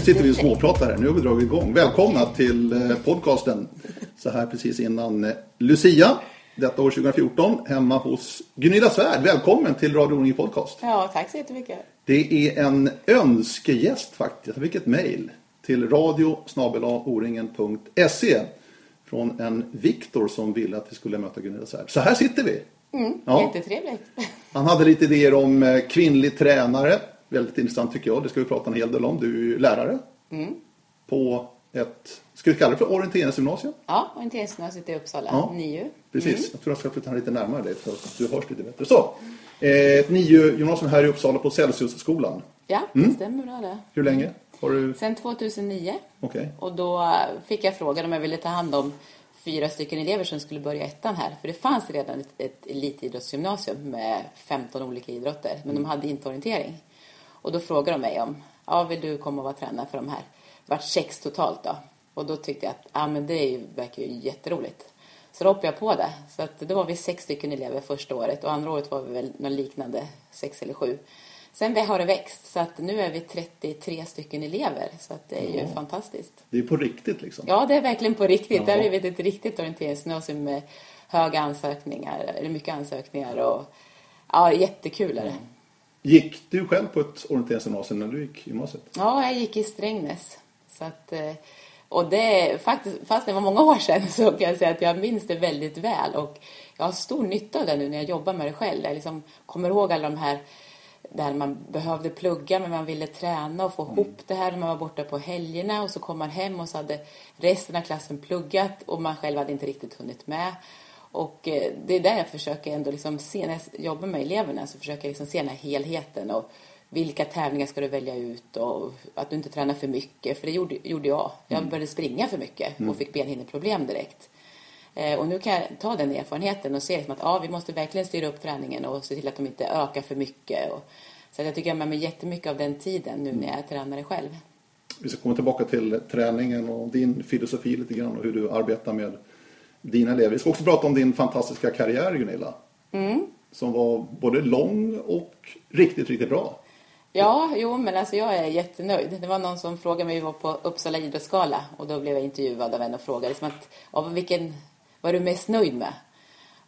Nu sitter vi och småpratar här. Nu har vi dragit igång. Välkomna till eh, podcasten. Så här precis innan eh, Lucia. Detta år 2014. Hemma hos Gunilla Svärd. Välkommen till Radio O-ringen Podcast. Ja, tack så jättemycket. Det är en önskegäst faktiskt. Jag fick ett mejl till radio från en Viktor som ville att vi skulle möta Gunilla Svärd. Så här sitter vi. Mm, ja. Jättetrevligt. Han hade lite idéer om eh, kvinnlig tränare. Väldigt intressant tycker jag. Det ska vi prata en hel del om. Du är ju lärare mm. på ett, ska vi kalla det för orienteringsgymnasium? Ja, orienteringsgymnasiet i Uppsala, ja, NIU. Precis, mm. jag tror jag ska flytta lite närmare dig för att du hörs lite bättre. Så, eh, ett NIU-gymnasium här i Uppsala på Celsiusskolan. Ja, det mm. stämmer bra det. Hur länge? Har du... Sen 2009. Okay. Och då fick jag frågan om jag ville ta hand om fyra stycken elever som skulle börja ettan här. För det fanns redan ett, ett elitidrottsgymnasium med 15 olika idrotter. Men de hade inte orientering. Och då frågade de mig om, ja vill du komma och vara tränare för de här? Det var sex totalt då. Och då tyckte jag att, ja men det verkar ju jätteroligt. Så då hoppade jag på det. Så att då var vi sex stycken elever första året och andra året var vi väl något liknande, sex eller sju. Sen har det växt så att nu är vi 33 stycken elever så att det är ja. ju fantastiskt. Det är på riktigt liksom? Ja, det är verkligen på riktigt. Ja. Det har blivit ett riktigt orienteringsgymnasium med höga ansökningar, eller mycket ansökningar och ja, jättekul är det. Ja. Gick du själv på ett orienteringsgymnasium när du gick gymnasiet? Ja, jag gick i Strängnäs. Så att, eh, och det faktiskt, fast det var många år sedan så kan jag säga att jag minns det väldigt väl och jag har stor nytta av det nu när jag jobbar med det själv. Jag liksom kommer ihåg alla de här där man behövde plugga men man ville träna och få mm. ihop det här när man var borta på helgerna och så kom man hem och så hade resten av klassen pluggat och man själv hade inte riktigt hunnit med. Och eh, det är där jag försöker ändå liksom se, när jag jobbar med eleverna så försöker jag liksom se den här helheten och vilka tävlingar ska du välja ut och att du inte tränar för mycket, för det gjorde, gjorde jag. Jag mm. började springa för mycket och mm. fick benhinneproblem direkt. Eh, och nu kan jag ta den erfarenheten och se liksom att ja, vi måste verkligen styra upp träningen och se till att de inte ökar för mycket. Så jag tycker jag har med mig jättemycket av den tiden nu när jag är tränare själv. Vi ska komma tillbaka till träningen och din filosofi lite grann och hur du arbetar med dina elever. Vi ska också prata om din fantastiska karriär Gunilla. Mm. Som var både lång och riktigt, riktigt bra. Ja, jo, men alltså jag är jättenöjd. Det var någon som frågade mig, vi var på Uppsala idrottsgala och då blev jag intervjuad av en och frågade liksom att, ja, vilken var du mest nöjd med?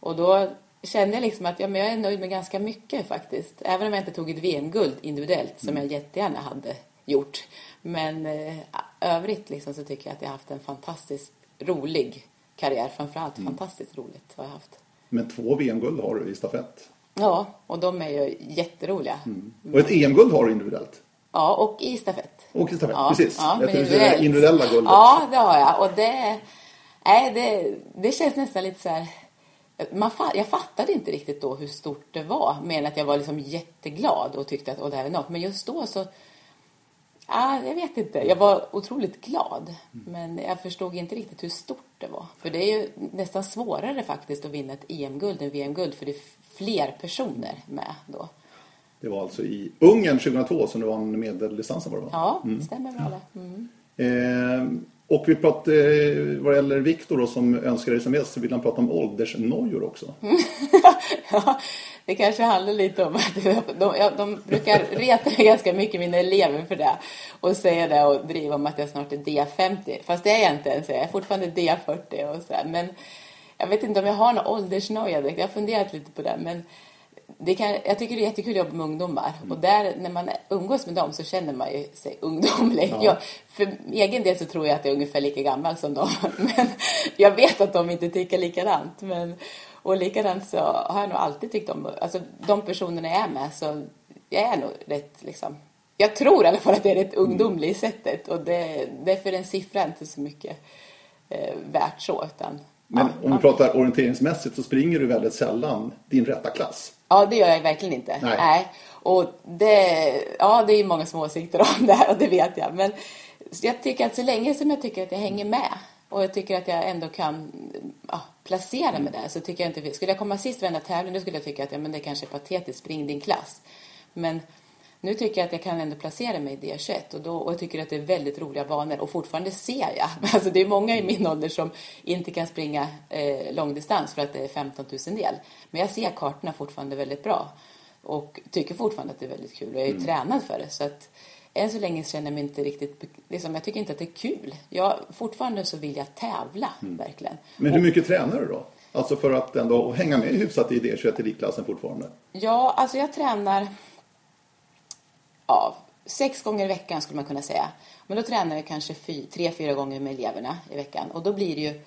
Och då kände jag liksom att ja, men jag är nöjd med ganska mycket faktiskt. Även om jag inte tog ett VM-guld individuellt som jag jättegärna hade gjort. Men eh, övrigt liksom så tycker jag att jag har haft en fantastiskt rolig karriär. Framförallt mm. fantastiskt roligt har jag haft. Men två VM-guld har du i stafett. Ja, och de är ju jätteroliga. Mm. Och ett EM-guld har du individuellt. Ja, och i stafett. Och i stafett, ja, precis. Ja, jag tänkte det individuella guldet. Ja, det har jag. Och det, nej, det, det känns nästan lite så här... Man, jag fattade inte riktigt då hur stort det var. Men att jag var liksom jätteglad och tyckte att det här är något. Men just då så Ja, jag vet inte. Jag var otroligt glad. Men jag förstod inte riktigt hur stort det var. För det är ju nästan svårare faktiskt att vinna ett EM-guld än VM-guld. För det är fler personer med då. Det var alltså i Ungern 2002 som du vann medeldistansen var det va? Ja, det mm. stämmer bra det. Mm. Eh, och vi pratade, eh, vad det gäller Viktor som önskar sms så vill han prata om åldersnojor också. ja, det kanske handlar lite om att de, de, de brukar reta mig ganska mycket, mina elever, för det. Och säga det och driva om att jag snart är D50. Fast det är jag inte ens, jag är fortfarande D40 och så här. Men jag vet inte om jag har någon åldersnoja direkt. Jag har funderat lite på det. Men det kan, jag tycker det är jättekul att jobba med ungdomar. Mm. Och där, när man umgås med dem så känner man ju sig ungdomlig. Ja. Jag, för egen del så tror jag att jag är ungefär lika gammal som dem. Men jag vet att de inte tycker likadant. Men, och likadant så har jag nog alltid tyckt om, alltså de personerna jag är med så jag är nog rätt liksom, jag tror i alla fall att det är rätt ungdomlig i sättet. Och det, det är för en siffra inte så mycket eh, värt så. Utan, men ja, om vi pratar orienteringsmässigt så springer du väldigt sällan din rätta klass. Ja, det gör jag verkligen inte. Nej. Nej. Och det, ja, det är många små åsikter om det här och det vet jag. Men jag tycker att så länge som jag tycker att jag hänger med och jag tycker att jag ändå kan placera mig där så tycker jag inte... Skulle jag komma sist i varenda tävling då skulle jag tycka att ja, men det kanske är patetiskt, spring din klass. Men nu tycker jag att jag kan ändå placera mig i D21 och, då, och jag tycker att det är väldigt roliga banor och fortfarande ser jag. Alltså det är många i min ålder som inte kan springa eh, långdistans för att det är 15 000 del. Men jag ser kartorna fortfarande väldigt bra. Och tycker fortfarande att det är väldigt kul och jag är ju tränad för det. Så att än så länge känner jag mig inte riktigt, liksom, jag tycker inte att det är kul. Jag, fortfarande så vill jag tävla, verkligen. Men hur mycket tränar du då? Alltså för att ändå hänga med hyfsat i D21 elitklassen fortfarande. Ja, alltså jag tränar ja, sex gånger i veckan skulle man kunna säga. Men då tränar jag kanske fy, tre, fyra gånger med eleverna i veckan. Och då blir det ju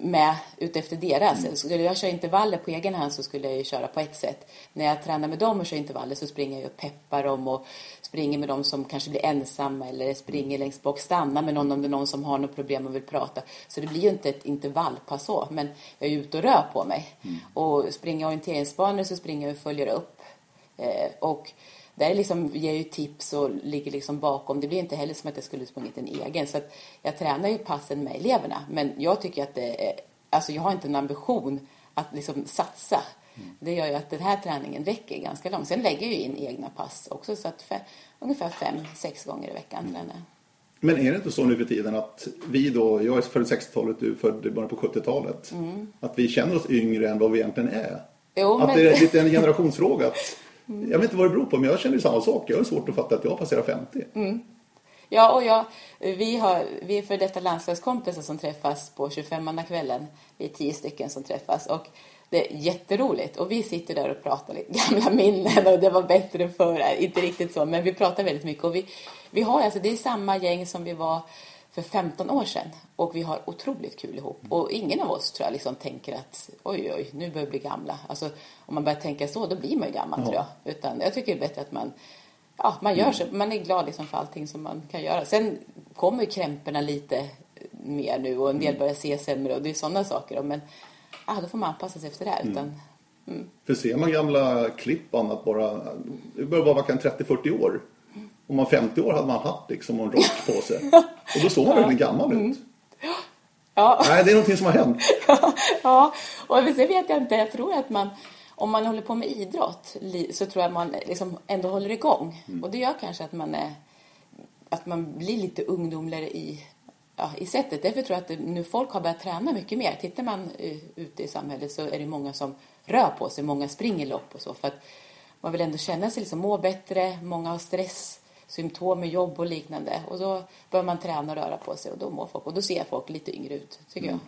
med utefter deras. Skulle jag köra intervaller på egen hand så skulle jag ju köra på ett sätt. När jag tränar med dem och kör intervaller så springer jag och peppar dem och springer med dem som kanske blir ensamma eller springer längst bak, stannar med någon om det är någon som har något problem och vill prata. Så det blir ju inte ett intervallpass så, men jag är ute och rör på mig. Och springer jag orienteringsbanor så springer jag och följer upp. Eh, och där liksom ger jag ju tips och ligger liksom bakom. Det blir inte heller som att jag skulle sprungit en egen. Så att jag tränar ju passen med eleverna. Men jag tycker att det alltså jag har inte en ambition att liksom satsa. Det gör ju att den här träningen räcker ganska långt. Sen lägger jag ju in egna pass också. Så att fe, ungefär fem, sex gånger i veckan tränar jag. Men är det inte så nu för tiden att vi då, jag är född 60-talet, du är född i början på 70-talet. Att vi känner oss yngre än vad vi egentligen är. Jo, att men- det är lite en generationsfråga. Att, jag vet inte vad det beror på, men jag känner samma sak. Jag har svårt att fatta att jag passerar 50. Mm. Ja, och jag, vi, har, vi är för detta landslagskompisar som träffas på 25-mannakvällen. Vi är tio stycken som träffas. Och det är jätteroligt. Och vi sitter där och pratar lite gamla minnen och det var bättre förr. Inte riktigt så, men vi pratar väldigt mycket. Och vi, vi har alltså, det är samma gäng som vi var för 15 år sedan. Och vi har otroligt kul ihop. Och ingen av oss tror jag liksom tänker att oj, oj, nu börjar vi bli gamla. Alltså, om man börjar tänka så, då blir man ju gammal tror jag. Utan jag tycker det är bättre att man ja, man gör så. Man är glad liksom för allting som man kan göra. Sen kommer ju krämporna lite mer nu och en del börjar se sämre och det är sådana saker. Men ja, då får man anpassa sig efter det här. Utan, För ser man gamla klipp och annat bara, det börjar vara kan 30-40 år. Om man var 50 år hade man haft liksom en rock på sig. Och då såg man väldigt gammal ut. ja, Nej, det är någonting som har hänt. ja, och sen vet jag inte. Jag tror att man, om man håller på med idrott så tror jag man liksom ändå håller igång. Och det gör kanske att man, är, att man blir lite ungdomligare i, ja, i sättet. Därför tror jag att det, nu folk har börjat träna mycket mer. Tittar man uh, ute i samhället så är det många som rör på sig. Många springer lopp och så. För att man vill ändå känna sig liksom, må bättre. Många har stress symptom med jobb och liknande. Och då bör man träna och röra på sig och då mår folk. Och då ser folk lite yngre ut, tycker jag.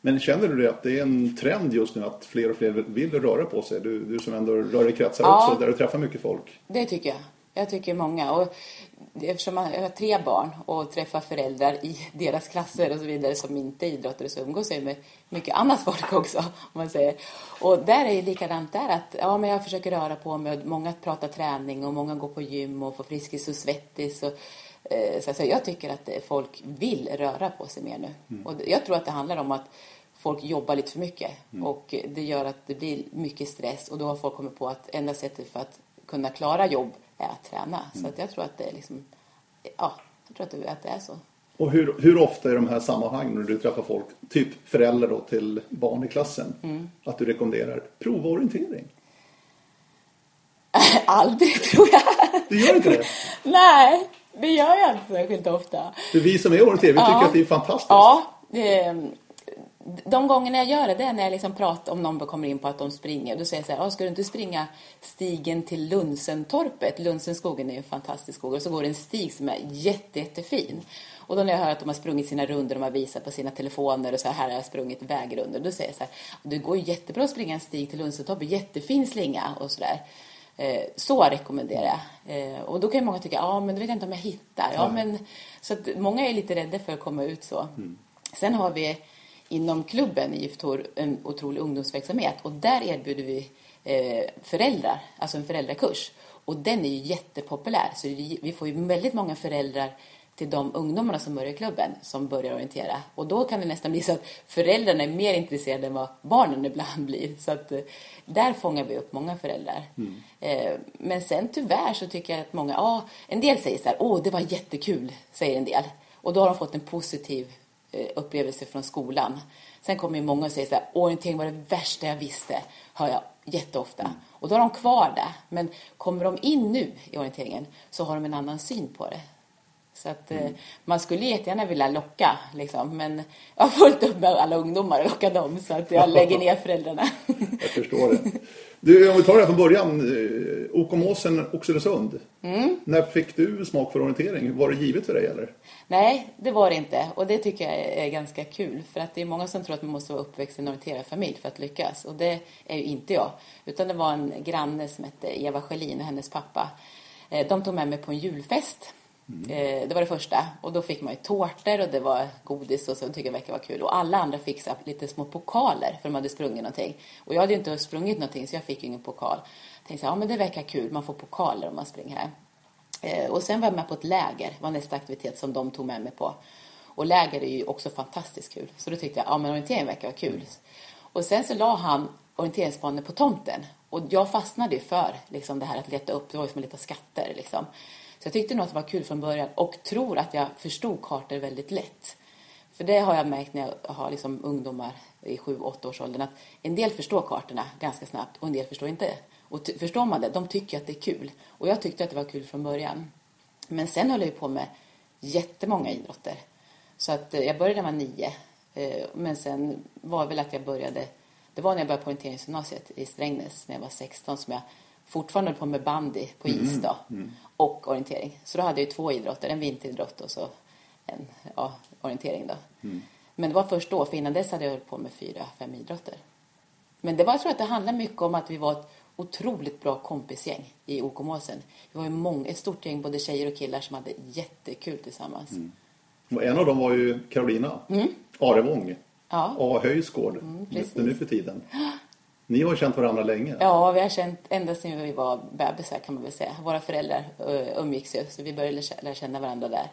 Men känner du det att det är en trend just nu att fler och fler vill röra på sig? Du, du som ändå rör i kretsar Ja. också, där du träffar mycket folk. Det tycker jag. Jag tycker många. Och eftersom man, har tre barn och träffar föräldrar i deras klasser och så vidare som inte är idrottare så umgås jag med mycket annat folk också. Om man säger. Och där är det likadant där att ja, men jag försöker röra på mig. och Många pratar träning och många går på gym och får Friskis och Svettis. Och, eh, så, så jag tycker att eh, folk vill röra på sig mer nu. Och jag tror att det handlar om att folk jobbar lite för mycket och det gör att det blir mycket stress och då har folk kommit på att enda sättet för att kunna klara jobb är att träna. Så att jag tror att det är liksom, ja, jag tror att det, att det är så. Och hur, hur ofta i de här sammanhangen när du träffar folk, typ föräldrar då till barn i klassen, att du rekommenderar prova orientering? Aldrig tror jag. Du gör inte det? Nej, det gör jag inte särskilt ofta. För vi som är orienterare, vi tycker Ja. att det är fantastiskt. Ja, det, de gångerna jag gör det, det är när jag liksom pratar om någon kommer in på att de springer. Då säger jag så här, "Ah, ska du inte springa stigen till Lunsentorpet? Lunsenskogen är ju en fantastisk skog. Och så går det en stig som är jätte, jättefin. Och då när jag hör att de har sprungit sina runder, de har visat på sina telefoner och så här, här har jag sprungit vägrunder. Då säger jag så här, det går jättebra att springa en stig till Lunsentorpet, jättefin slinga och sådär. Eh, Så rekommenderar jag. Eh, Och då kan ju många tycka, ja men då vet jag inte om jag hittar. Ja, men, så att många är lite rädda för att komma ut så. Sen har vi inom klubben i IF Tor en otrolig ungdomsverksamhet och där erbjuder vi eh, föräldrar, alltså en föräldrakurs. Och den är ju jättepopulär så vi får ju väldigt många föräldrar till de ungdomarna som börjar i klubben som börjar orientera. Och då kan det nästan bli så att föräldrarna är mer intresserade än vad barnen ibland blir. Så att eh, där fångar vi upp många föräldrar. Eh, men sen tyvärr så tycker jag att många, ja, en del säger så här, åh det var jättekul, säger en del. Och då har de fått en positiv eh, upplevelse från skolan. Sen kommer ju många och säger så här, orientering var det värsta jag visste, hör jag jätteofta. Och då har de kvar det. Men kommer de in nu i orienteringen så har de en annan syn på det. Så att eh, man skulle jättegärna vilja locka liksom, men jag har fullt upp med alla ungdomar och locka dem så att jag lägger ner föräldrarna. Jag förstår det. Du, om vi tar det här från början. eh, OK Måsen Oxelösund. Mm. När fick du smak för orientering? Var det givet för dig eller? Nej, det var det inte. Och det tycker jag är ganska kul. För att det är många som tror att man måste vara uppväxt i en orienterad familj för att lyckas. Och det är ju inte jag. Utan det var en granne som hette Eva Schelin och hennes pappa. Eh, De tog med mig på en julfest. Eh, Det var det första. Och då fick man ju tårtor och det var godis och så tyckte jag verkade vara kul. Och alla andra fick så lite små pokaler för de hade sprungit någonting. Och jag hade ju inte sprungit någonting så jag fick ju ingen pokal. Jag tänkte så här, ja men det verkar kul, man får pokaler om man springer här. Eh, Och sen var jag med på ett läger, Det var nästa aktivitet som de tog med mig på. Och läger är ju också fantastiskt kul. Så då tyckte jag, ja men orientering verkar vara kul. Och sen så la han orienteringsbanor på tomten. Och jag fastnade ju för liksom, det här att leta upp, det var ju som att leta skatter liksom. Så jag tyckte nog att det var kul från början och tror att jag förstod kartor väldigt lätt. För det har jag märkt när jag har liksom ungdomar i 7-8 års åldern att en del förstår kartorna ganska snabbt och en del förstår inte. Och förstår man det, de tycker att det är kul. Och jag tyckte att det var kul från början. Men sen höll jag ju på med jättemånga idrotter. Så att eh, jag började när jag var nio. Eh, men sen var det väl att jag började, det var när jag började på orienteringsgymnasiet i Strängnäs när jag var 16 som jag fortfarande på med bandy på is då. Och orientering. Så då hade jag ju två idrotter, en vinteridrott och så en ja, orientering då. Men det var först då, för innan dess hade jag hållit på med fyra, fem idrotter. Men det var, jag tror att det handlar mycket om att vi var ett otroligt bra kompisgäng i OK Måsen. Vi var ju många, ett stort gäng, både tjejer och killar, som hade jättekul tillsammans. Och en av dem var ju Carolina Arevång. Mm. Ja. Mm, A. Höjsgård. precis. nu för tiden. Ni har känt varandra länge. Ja, vi har känt ända sedan vi var bebisar kan man väl säga. Våra föräldrar uh, umgicks ju, så vi började lä- lära känna varandra där.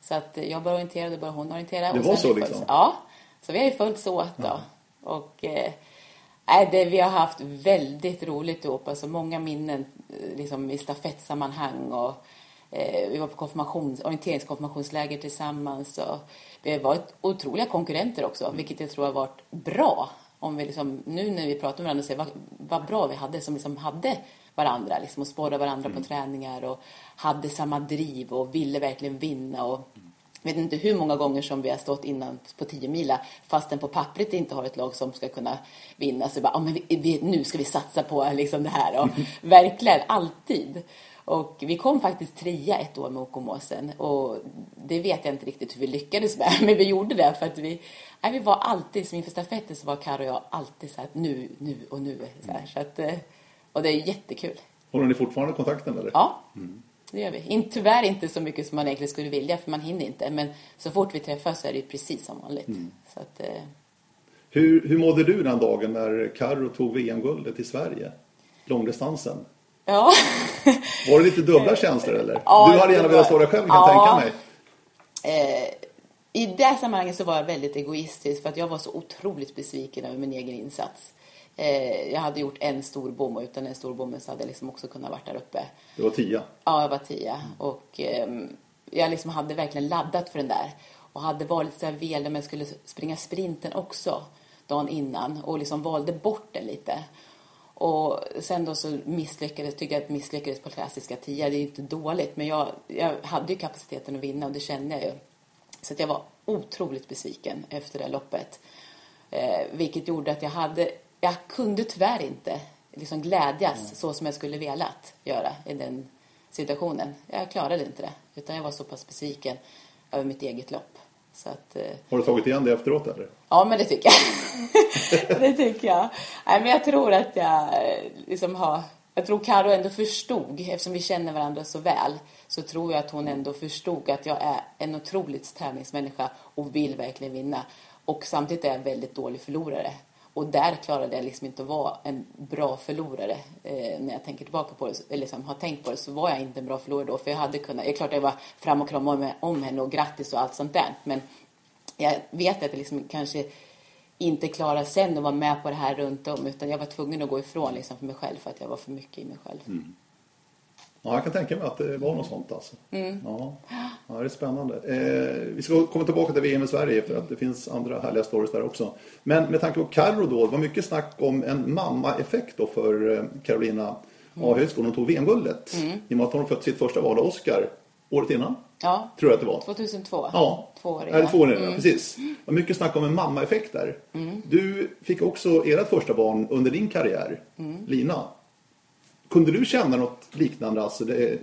Så att eh, jag började orientera och då började hon orientera. Det var så liksom? Ja, så vi har ju följts åt då. Och eh, det, vi har haft väldigt roligt ihop. Alltså många minnen eh, liksom, i stafettsammanhang och eh, vi var på konfirmations, orienteringskonfirmationsläger tillsammans. Och vi har varit otroliga konkurrenter också, vilket jag tror har varit bra. Om vi liksom, nu när vi pratar med varandra och säger vad, vad bra vi hade som liksom hade varandra liksom, och sporrade varandra på träningar och hade samma driv och ville verkligen vinna. Och, vet inte hur många gånger som vi har stått innan på 10 mila fastän på pappret inte har ett lag som ska kunna vinna. Så bara, ja, men vi, vi, nu ska vi satsa på liksom det här. Och verkligen, alltid. Och vi kom faktiskt trea ett år med OK Måsen. Och det vet jag inte riktigt hur vi lyckades med. Men vi gjorde det för att vi, nej, vi var alltid, som inför stafetten så var Karo och jag alltid så här nu, nu och nu. Så här, så att, eh, och det är jättekul. Håller ni fortfarande kontakten eller? Ja, det gör vi. In, tyvärr inte så mycket som man egentligen skulle vilja, för man hinner inte. Men så fort vi träffas så är det precis som vanligt. Så att, eh, Hur, hur mådde du den dagen när Carro tog VM-guldet i Sverige? Långdistansen. Ja. Var det lite dubbla känslor eller? Ja, du hade gärna velat stå där själv kan Ja. tänka mig. eh, I det sammanhanget så var jag väldigt egoistisk för att jag var så otroligt besviken över min egen insats. Eh, jag hade gjort en stor bom och utan den stor bommen så hade jag liksom också kunnat vara där uppe. Det var tia. Ja, jag var tio. Och ehm, jag liksom hade verkligen laddat för den där. Och hade varit så här vel om jag skulle springa sprinten också dagen innan. Och liksom valde bort den lite. Och sen då så misslyckades, tyckte jag att misslyckades på klassiska 10. Det är ju inte dåligt, men jag, jag hade ju kapaciteten att vinna och det kände jag ju. Så att jag var otroligt besviken efter det loppet. Eh, vilket gjorde att jag hade, jag kunde tyvärr inte liksom glädjas så som jag skulle velat göra i den situationen. Jag klarade inte det, utan jag var så pass besviken över mitt eget lopp. Att, eh, Har du tagit igen det efteråt eller? Ja, men det tycker jag. det tycker jag. Nej, men jag tror att jag eh, liksom har... Jag tror Karo ändå förstod, eftersom vi känner varandra så väl, så tror jag att hon ändå förstod att jag är en otroligt tävlingsmänniska och vill verkligen vinna. Och samtidigt är jag en väldigt dålig förlorare. Och där klarade jag liksom inte att vara en bra förlorare. Eh, när jag tänker tillbaka på det, eller liksom har tänkt på det, så var jag inte en bra förlorare då. För jag hade kunnat, det är klart jag var fram och kramade om, om henne och grattis och allt sånt där. Men jag vet att jag liksom kanske inte klarade sen att vara med på det här runt om utan jag var tvungen att gå ifrån liksom för mig själv för att jag var för mycket i mig själv. Mm. Ja, jag kan tänka mig att det var något sånt alltså. Mm. Ja. ja, det är spännande. Eh, vi ska komma tillbaka till VM i Sverige för att det finns andra härliga stories där också. Men med tanke på Carro då, det var mycket snack om en mamma-effekt då för eh, Carolina Mm. A. Högskolan. Hon tog VM-guldet. I och med att hon fått sitt första val, Oscar. året innan. Ja, Tror jag att det var. 2002. Ja, Två år Eller innan. två år innan, precis. Och mycket snack om en mammaeffekt där. Du fick också ert första barn under din karriär, Lina. Kunde du känna något liknande? Alltså det,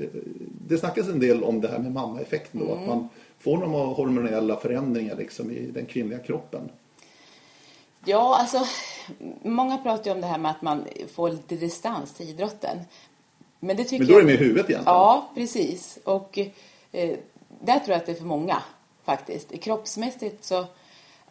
det snackas en del om det här med mammaeffekten då, att man får några hormonella förändringar liksom i den kvinnliga kroppen. Ja, alltså många pratar ju om det här med att man får lite distans till idrotten. Men det tycker Men då är det med huvudet egentligen. Ja, precis. Och eh, där tror jag att det är för många faktiskt. Kroppsmässigt så,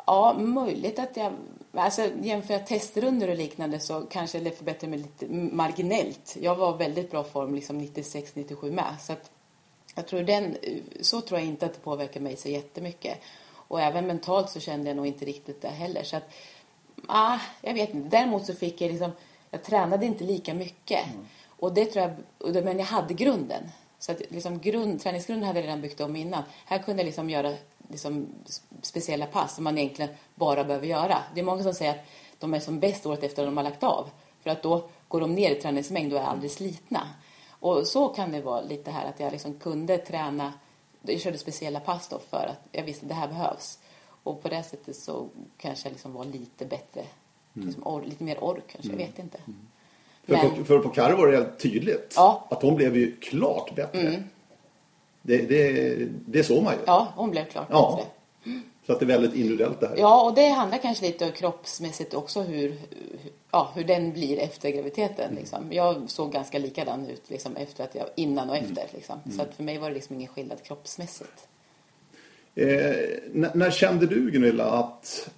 ja, möjligt att jag, alltså jämför jag testrundor och liknande så kanske det förbättrar mig lite marginellt. Jag var väldigt bra form liksom 96-97 med. Så att jag tror den, så tror jag inte att det påverkar mig så jättemycket. Och även mentalt så kände jag nog inte riktigt det heller. Så att, ah, jag vet inte. Däremot så fick jag liksom, jag tränade inte lika mycket. Och det tror jag, men jag hade grunden. Så att liksom grund, träningsgrunden hade jag redan byggt om innan. Här kunde jag liksom göra liksom speciella pass som man egentligen bara behöver göra. Det är många som säger att de är som bäst året efter att de har lagt av. För att då går de ner i träningsmängd och är aldrig slitna. Och så kan det vara lite här att jag liksom kunde träna. Jag körde speciella pass då för att jag visste att det här behövs. Och på det sättet så kanske jag liksom var lite bättre. Liksom or, lite mer ork kanske, jag vet inte. För, Men- på, för på Karo var det helt tydligt Ja. att hon blev ju klart bättre. Det, det, det såg man ju. Ja, hon blev klart Ja. bättre. Så att det är väldigt individuellt det här. Ja, och det handlar kanske lite om kroppsmässigt också hur, ja, hur den blir efter graviditeten. Liksom. Jag såg ganska likadan ut liksom, efter att jag, innan och efter. Liksom. Så att för mig var det liksom ingen skillnad kroppsmässigt. Eh, när, när kände du Gunilla att